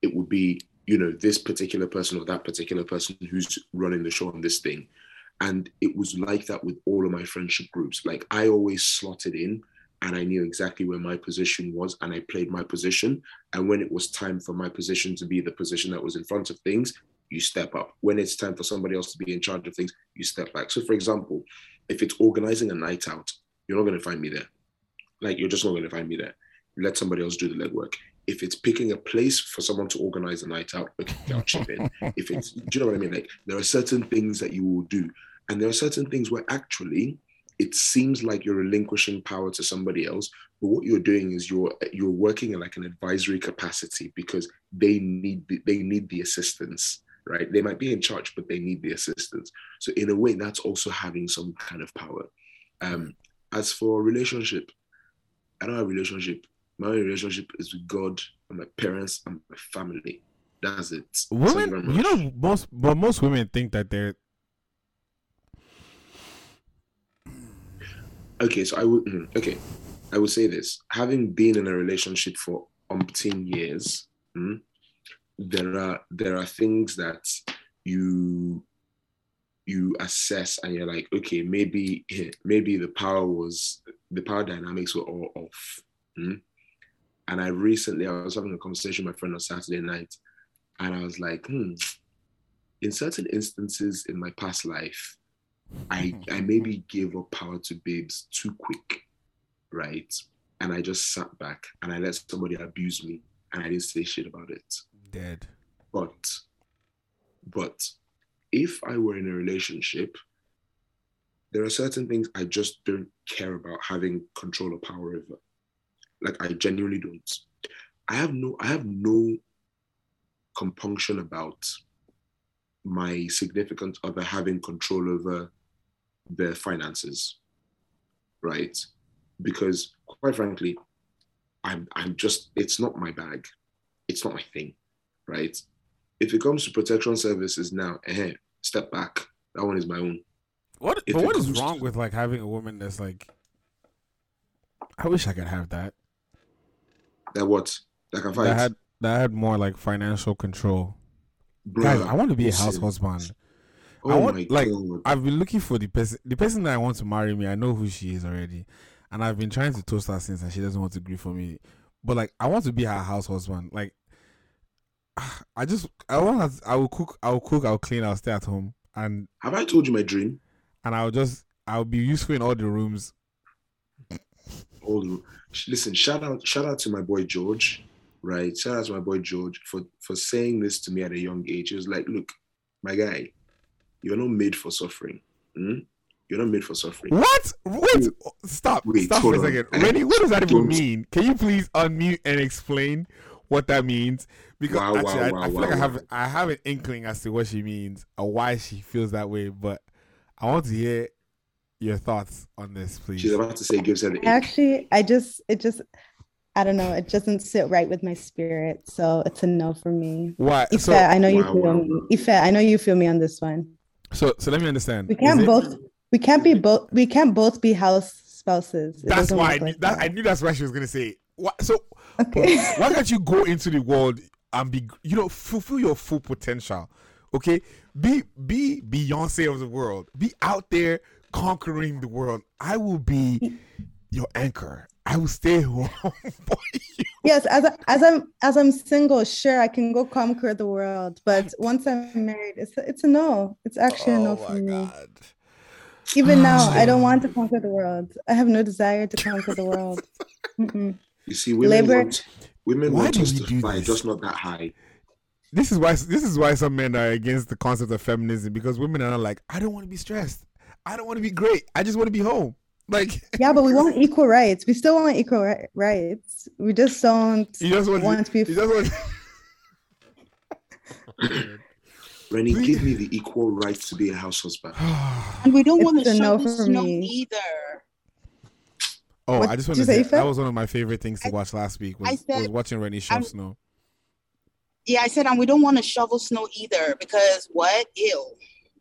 it would be you know this particular person or that particular person who's running the show on this thing. And it was like that with all of my friendship groups. Like I always slotted in and I knew exactly where my position was and I played my position. And when it was time for my position to be the position that was in front of things, you step up. When it's time for somebody else to be in charge of things, you step back. So, for example, if it's organizing a night out, you're not going to find me there. Like, you're just not going to find me there. Let somebody else do the legwork. If it's picking a place for someone to organize a night out, okay, I'll chip in. If it's, do you know what I mean? Like, there are certain things that you will do. And there are certain things where actually it seems like you're relinquishing power to somebody else but what you're doing is you're you're working in like an advisory capacity because they need the, they need the assistance right they might be in charge but they need the assistance so in a way that's also having some kind of power um as for relationship I don't have relationship. My relationship is with God and my parents and my family. That's it. Women, you know, most but most women think that they're okay so i would mm, okay i would say this having been in a relationship for umpteen years mm, there are there are things that you you assess and you're like okay maybe maybe the power was the power dynamics were all off mm. And i recently i was having a conversation with my friend on saturday night and i was like hmm in certain instances in my past life I I maybe gave up power to babes too quick, right? And I just sat back and I let somebody abuse me and I didn't say shit about it. dead. But but if I were in a relationship, there are certain things I just don't care about having control or power over. Like I genuinely don't. I have no I have no compunction about my significant other having control over their finances, right? Because quite frankly, I'm I'm just it's not my bag, it's not my thing, right? If it comes to protection services now, eh, step back. That one is my own. What? If but what is comes to- wrong with like having a woman that's like? I wish I could have that. That what that can fight. That had that had more like financial control. Bruh, Guys, I want to be a house husband. Oh I want like god. I've been looking for the person the person that I want to marry me. I know who she is already, and I've been trying to toast her since, and she doesn't want to agree for me. But like, I want to be her house husband. Like, I just I want her. I will cook. I will cook. I'll clean. I'll stay at home, and Have I told you my dream? and I'll just I'll be useful in all the rooms. Listen shout out shout out to my boy george right shout out to my boy george for for saying this to me at a young age he was like look my guy you're not made for suffering hmm? you're not made for suffering What? Wait! Stop! Wait, stop for a on. second. Rennie, what does that even mean? Can you please unmute and explain what that means? Because Wow, actually, wow, I, I feel wow, like I have I have an inkling as to what she means or why she feels that way. But I want to hear your thoughts on this, please. she's about to say gives her the. Actually, I just it just I don't know. It doesn't sit right with my spirit, so it's a no for me. Why? Ife, So, I know you Wow, feel wow, me. wow. Ife, I know you feel me on this one. so, so let me understand. We can't it- both. We can't be both. We can't both be house spouses. It That's why I work knew, like that, I knew that's why she was gonna say. What? So, Okay. why can't you go into the world and be you know fulfill your full potential okay be be beyonce of the world be out there conquering the world i will be your anchor i will stay home for you yes, as I, as I'm as I'm single, sure, I can go conquer the world. But once I'm married, it's a, it's a no. It's actually a no oh for me. Even now, I don't want to conquer the world. I have no desire to conquer the world. Mm-mm. you see women Labor- want women Why want do us to do fly this? just not that high this is why this is why some men are against the concept of feminism because women are not like i don't want to be stressed i don't want to be great i just want to be home like Yeah, but we want equal rights. We still want equal ri- rights. We just don't you just want, want to be. you just want rennie Please. give me the equal right to be a house husband And we don't It's want to a no shovel for snow me. either. Oh, What I just want to say, say that was one of my favorite things to I- watch last week. Was, I said- was watching Rennie shove I'm- snow. Yeah, I said, and we don't want to shovel snow either because what? Ew.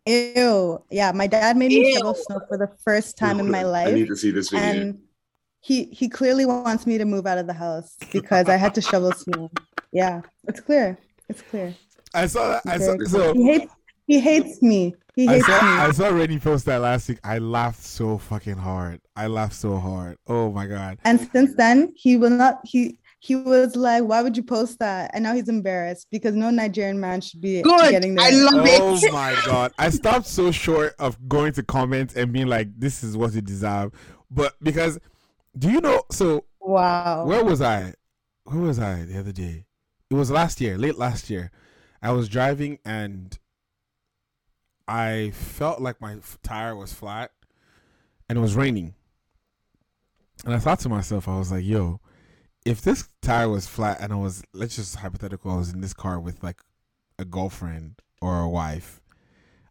Ew. Yeah, my dad made me Ew. shovel snow for the first time in my life. i need to see this video and he he clearly wants me to move out of the house because I had to shovel snow. Yeah, it's clear. It's clear. I saw that. I saw so. He hates he hates me. He I hates saw, me. I saw Rennie post that last week. I laughed so fucking hard. I laughed so hard. Oh my god. And since then, he will not. He he was like, "Why would you post that?" And now he's embarrassed because no Nigerian man should be Good. getting there. I love Oh it. Oh my god. I stopped so short of going to comment and being like, "This is what you deserve," but because do you know? So wow. where was I? Where was I the other day? It was last year, late last year. I was driving and I felt like my tire was flat and it was raining. And I thought to myself, I was like, yo, if this tire was flat and I was, let's just hypothetical, I was in this car with like a girlfriend or a wife,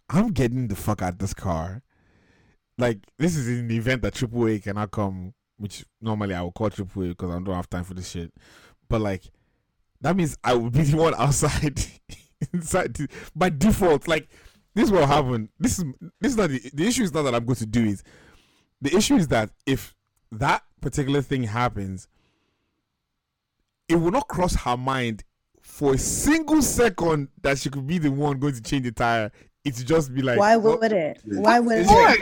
I'm getting the fuck out of this car. Like, this is in the event that AAA cannot come which normally I would call triple A because I don't have time for this shit. But like, that means I would be the one outside, inside the, by default. Like, this will happen. This is this is not the the issue. Is not that I'm going to do it. The issue is that if that particular thing happens, it will not cross her mind for a single second that she could be the one going to change the tire. It's just be like, why would it? Why would It's it? like-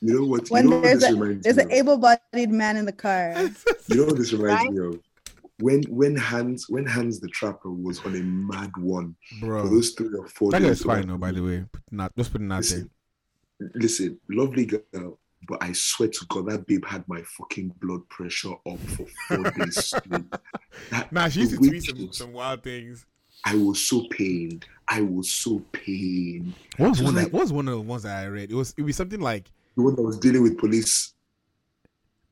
You know what? When you know what there's this a reminds there's me an able-bodied man in the car. You know what this reminds Right? me of? When when Hans when Hans the Trapper was on a mad one bro. for those three or four That days. guy's fine of- though, by the way. Not just putting that there. Listen, listen, lovely girl, but I swear to God, that babe had my fucking blood pressure up for four days straight. That- Nah, she used to tweet some, some wild things. I was so pained. I was so pained. What was one? That, like- what was one of the ones that I read? It was it was something like The one that was dealing with police.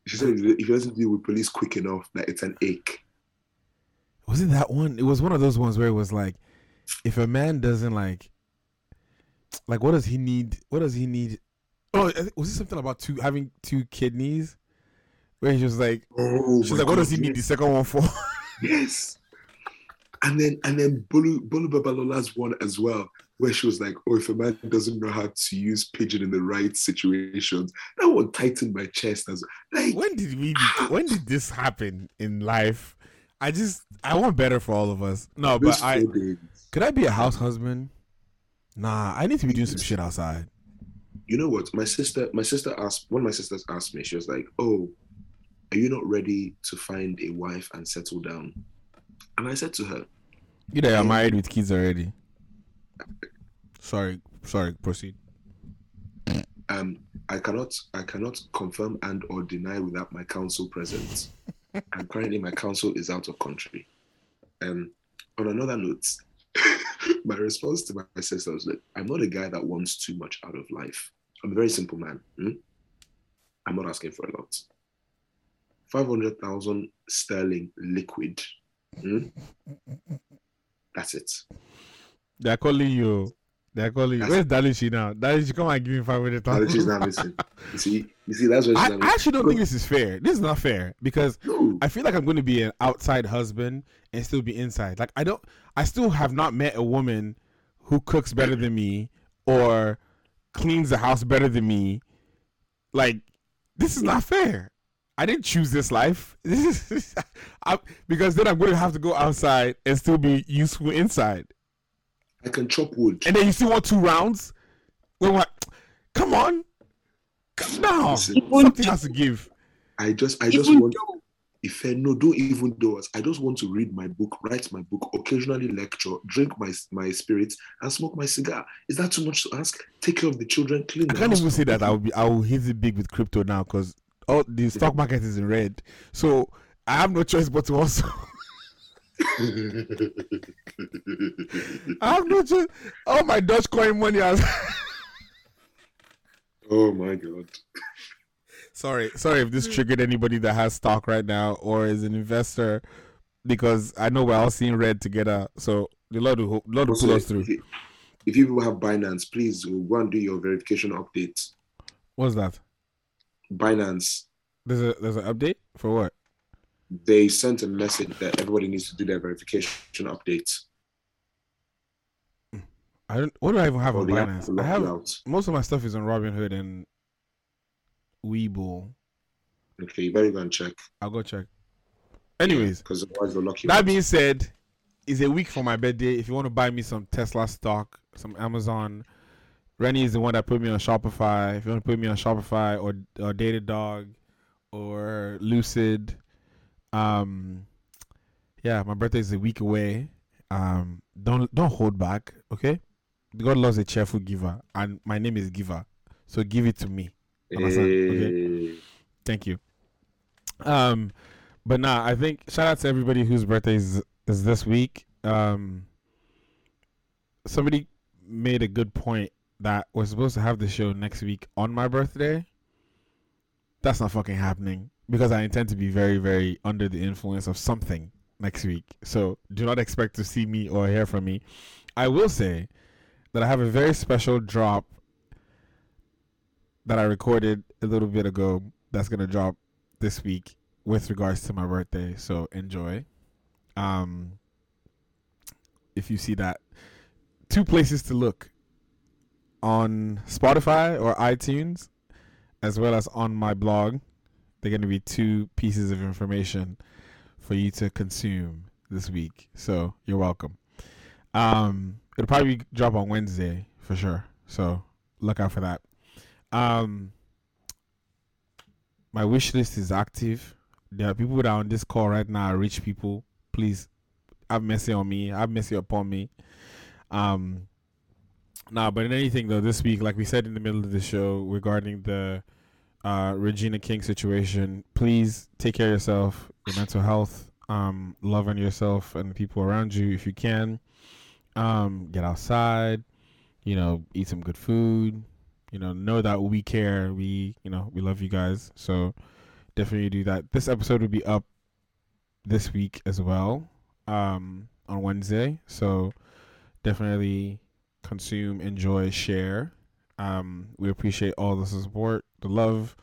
She said if he doesn't deal with police quick enough, that it's an ache. was it that one? It was one of those ones where it was like, if a man doesn't like, like what does he need? What does he need? Oh, was it something about two having two kidneys? Where he was like, Oh, she's like, what does he need the second one for? Yes. And then and then Bolu Bolu Babalola's one as well, where she was like, Oh, if a man doesn't know how to use pidgin in the right situations, that one tightened my chest as like when did we? Ah. When did this happen in life? I just I want better for all of us. No, but I days. could I be a house husband? Nah, I need to be doing some shit outside. You know what? My sister, my sister asked one of my sisters asked me, she was like, Oh, are you not ready to find a wife and settle down? And I said to her, You know, I'm married with kids already. Sorry, sorry. Proceed. um, I cannot I cannot confirm and or deny without my counsel present. and currently my counsel is out of country. Um, on another note, my response to my sister was like, I'm not a guy that wants too much out of life. I'm a very simple man. hmm? I'm not asking for a lot. 500,000 sterling liquid. hmm? That's it. They're calling you. They're calling you. That's- Where's Dalachi now? Dalachi, come and give me five hundred Now that she's thousand. not listening. You see, you see, that's what I, I actually don't think this is fair. This is not fair because No. I feel like I'm going to be an outside husband and still be inside. Like I don't. I still have not met a woman who cooks better than me or cleans the house better than me. Like this is not fair. I didn't choose this life. This is I, because then I'm going to have to go outside and still be useful inside. I can chop wood. And then you still want two rounds? We're like, come on. No, Listen. something has to give. I just, I just Even want. though If I no, don't even do us. I just want to read my book, write my book, occasionally lecture, drink my my spirits, and smoke my cigar. Is that too much to ask? Take care of the children, clean I can't house. even say that I will be. I will hit it big with crypto now because all the stock market is in red. So I have no choice but to also. I have no choice. All my Dogecoin money has. oh my god! Sorry, sorry if this mm. triggered anybody that has stock right now or is an investor, because I know we're all seeing red together. So the Lord will, Lord will Also, pull us through. if, you, people have Binance, please go and do your verification update. What's that? Binance, There's a there's an update for what? they sent a message that everybody needs to do their verification update. I don't. What do I even have Or on they have Binance? I have out. most of my stuff is on Robinhood and Webull. Okay, you better go and check. I'll go check. Anyways, because otherwise lock you that being said, it's a week for my birthday. If you want to buy me some Tesla stock, some Amazon, Rennie is the one that put me on Shopify. If you want to put me on Shopify or or Datadog or Lucid, um, yeah, my birthday is a week away. Um, don't don't hold back, okay? God loves a cheerful giver, and my name is Giver, so give it to me. Okay. Eh, Thank you. Um, but nah, I think shout out to everybody whose birthday is, is this week. Um, somebody made a good point that we're supposed to have the show next week on my birthday. That's not fucking happening because I intend to be very, very under the influence of something next week. So do not expect to see me or hear from me. I will say that I have a very special drop that I recorded a little bit ago that's gonna drop this week with regards to my birthday. So enjoy. Um, if you see that, two places to look on Spotify or iTunes, as well as on my blog. They're going to be two pieces of information for you to consume this week. So you're welcome. Um, it'll probably drop on Wednesday for sure. So look out for that. Um, my wish list is active. There are people that are on this call right now, rich people. Please have mercy on me. Have mercy upon me. Um, nah, but in anything though, this week, like we said in the middle of the show regarding the uh, Regina King situation, please take care of yourself, your mental health, um, love on yourself and the people around you if you can. Um, get outside, you know, eat some good food. You know, know that we care. We, you know, we love you guys. So definitely do that. This episode will be up this week as well, um, on Wednesday. So definitely consume, enjoy, share. Um, we appreciate all the support, the love.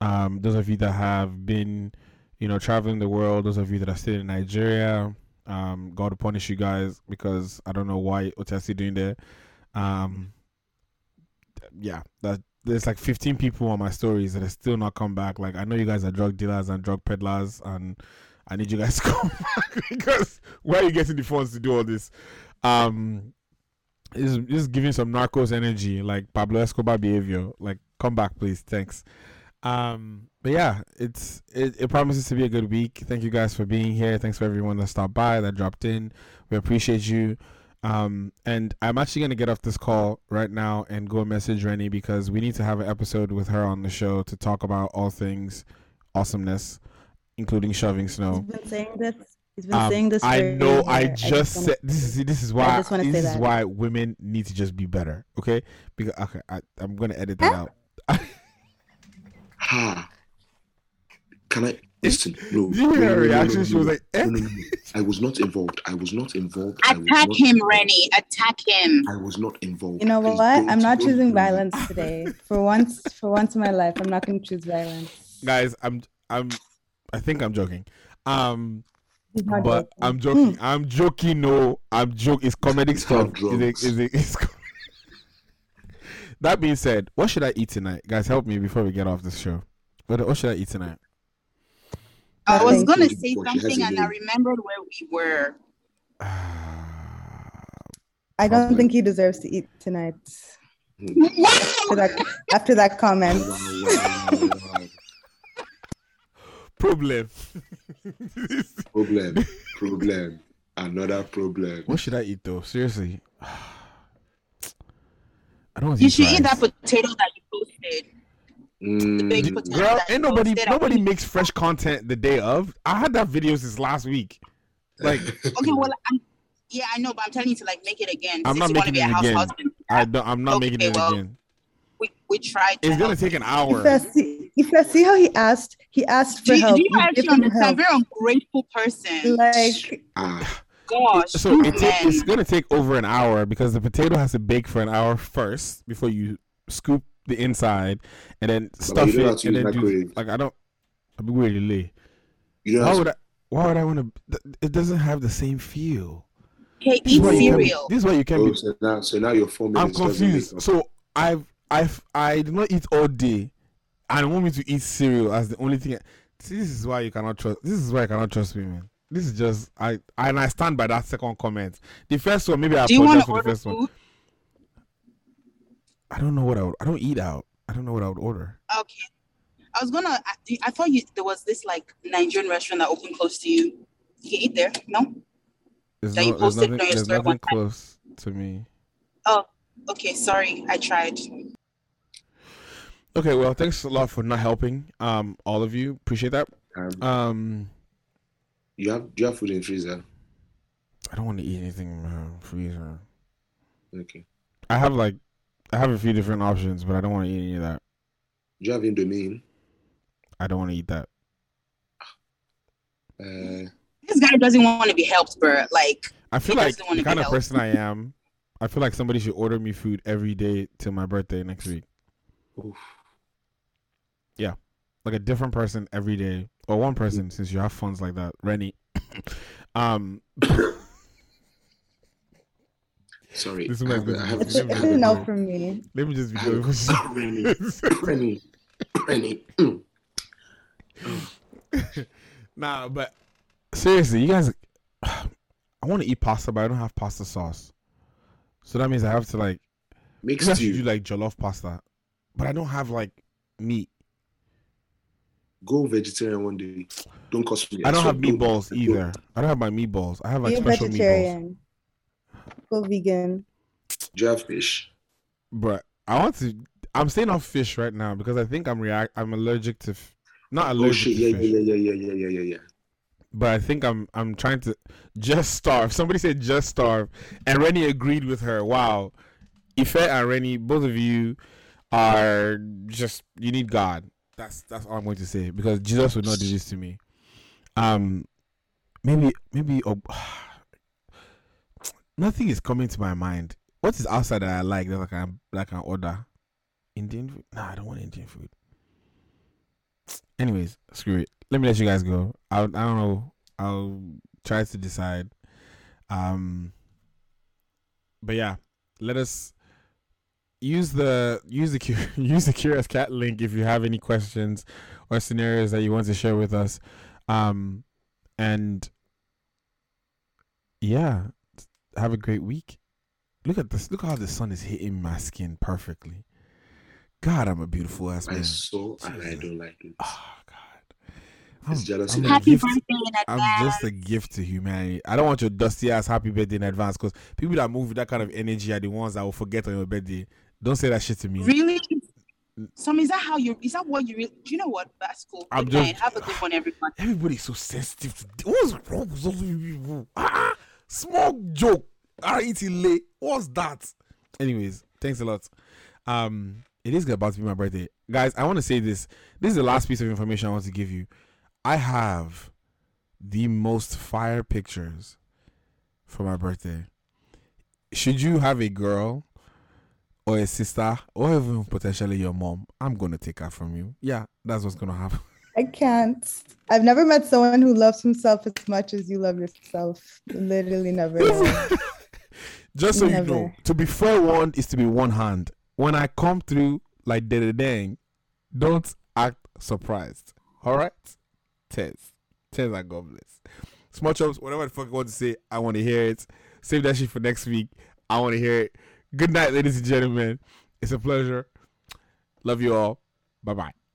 Um, those of you that have been, you know, traveling the world, those of you that are still in Nigeria, um, God punish you guys because I don't know why Otasi doing there. Um, yeah, that there's like 15 people on my stories that have still not come back. Like I know you guys are drug dealers and drug peddlers, and I need you guys to come back because where are you getting the funds to do all this? Um, is just giving some narcos energy, like Pablo Escobar behavior. Like, come back, please. Thanks. Um, but yeah, it's it, it promises to be a good week. Thank you guys for being here. Thanks for everyone that stopped by, that dropped in. We appreciate you. Um, and I'm actually gonna get off this call right now and go message Rennie because we need to have an episode with her on the show to talk about all things awesomeness, including shoving snow. He's been saying this. He's been Um, saying this. I know. I years. just wanna- said this is this is why just this say is that. why women need to just be better. Okay, because okay, I, I'm gonna edit that out. Ha. Can I listen? No. Did you hear no, her no, no, reaction? She was like, eh? No, no, no, no. I was not involved. I was not involved. Attack not, him, Rennie. Attack him. I was not involved. You know Please what? I'm not choosing do violence today. For once, for once in my life, I'm not going to choose violence. guys, I'm I'm I think I'm joking. Um, but joking. I'm joking. I'm joking. No, I'm joking. It's comedic It's stuff. hard It's drugs. a- it's a- it's com- that being said, what should I eat tonight, guys? Help me before we get off this show. What what should I eat tonight? I was gonna say Before she has something and I remembered where we were. I don't think he deserves to eat tonight. After that, after that comment. Problem. Problem. Problem. Another problem. what should I eat though? Seriously, I don't want to You eat should eat that potato that you posted. Mm. Girl, ain't you nobody nobody makes fresh content the day of. I had that video since last week. Like Okay, well, I'm, yeah, I know, but I'm telling you to like make it again. I'm not you want to making it again. husband. I don't, I'm not Okay, making it well, again. We, we tried. To It's gonna take an If hour. I see, if I see how he asked, he asked for Do help. do you actually give him understand? help. Very ungrateful person. Like, ah, Gosh, So it ta- it's gonna take over an hour because the potato has to bake for an hour first before you scoop the inside and then stuff you it to and then do microwave. like I don't. I'm really late. you know, Why would I? Why would I want to? It doesn't have the same feel. Okay, This is eat why you can be- cereal. This is why you can oh, be. so now, so now your four I'm minutes. confused. So I've I've I did not eat all day, and you want me to eat cereal as the only thing. See, this is why you cannot trust. This is why you cannot trust me, man. This is just I and I stand by that second comment. The first one, maybe I Do apologize to for the order first one. Food? I don't know what I would. I don't eat out. I don't know what I would order. Okay. I was gonna. I, I thought you there was this like Nigerian restaurant that opened close to you. You can eat there. No. There's, That you no, there's posted nothing. on your There's story nothing one time. close to me. Oh. Okay. Sorry. I tried. Okay, well, thanks a lot for not helping. Um, all of you appreciate that. Um, Um, you have do you have food in freezer? I don't want to eat anything in my freezer. Okay. I have like, I have a few different options, but I don't want to eat any of that. Do you have Indomie? I don't want to eat that. Uh, This guy doesn't want to be helped, bro. Like I feel like the kind of helped. person I am. I feel like somebody should order me food every day till my birthday next week. oof. Yeah, like a different person every day, or one person since you have funds like that, Rennie. um, Sorry, This I man's have, gonna I have It's, Let me it's just be enough for me. let me just be I have- clear. Rennie, Rennie, Rennie. nah, but seriously, you guys, I want to eat pasta, but I don't have pasta sauce. So that means I have to like Mixed maybe I should do you. like jollof pasta, but I don't have like meat. Go vegetarian one day. Don't cost me. I don't extra. have meatballs either. I don't have my meatballs. I have like Be a special meatballs. Vegetarian. Go vegan. Do you have fish? But I want to. I'm staying off fish right now because I think I'm react. I'm allergic to. F- not Oh allergic shit! to Yeah, fish, yeah, yeah, yeah, yeah, yeah, yeah, yeah. but I think I'm. I'm trying to just starve. Somebody said just starve, and Rennie agreed with her. Wow, Ife and Rennie, both of you are just. You need God. That's that's all I'm going to say because Jesus would not do this to me. Um, maybe maybe. Oh, nothing is coming to my mind. What is outside that I like that I can that I order? Indian food? Nah, I don't want Indian food. Anyways, screw it. Let me let you guys go. I'll, I don't know. I'll try to decide. Um, but yeah, let us use the use the use the curious cat link if you have any questions or scenarios that you want to share with us. Um, and yeah, have a great week. Look at this. Look how the sun is hitting my skin perfectly. God, I'm a beautiful ass I man. saw and I Jesus. don't like it. Oh God, It's jealousy. I'm a Happy gift- birthday in I'm just a gift to humanity. I don't want your dusty ass happy birthday in advance because people that move with that kind of energy are the ones that will forget on your birthday. Don't say that shit to me. Really? Some is that how you is that what you really do you know what? That's cool. I'm Good just- night. Have a good one, everyone. Everybody's so sensitive. To, what's wrong with some people? Ah, small joke. Late. What's that? Anyways, thanks a lot. Um, it is about to be my birthday, guys. I want to say this. This is the last piece of information I want to give you. I have the most fire pictures for my birthday. Should you have a girl or a sister or even potentially your mom, I'm gonna take her from you. Yeah, that's what's gonna happen. I can't. I've never met someone who loves himself as much as you love yourself. Literally never. Just so you know, to be forewarned is to be one hand. When I come through like da dang, don't act surprised. All right? Tez. Tez and God bless. Small chops, whatever the fuck you want to say, I want to hear it. Save that shit for next week. I want to hear it. Good night, ladies and gentlemen. It's a pleasure. Love you all. Bye bye.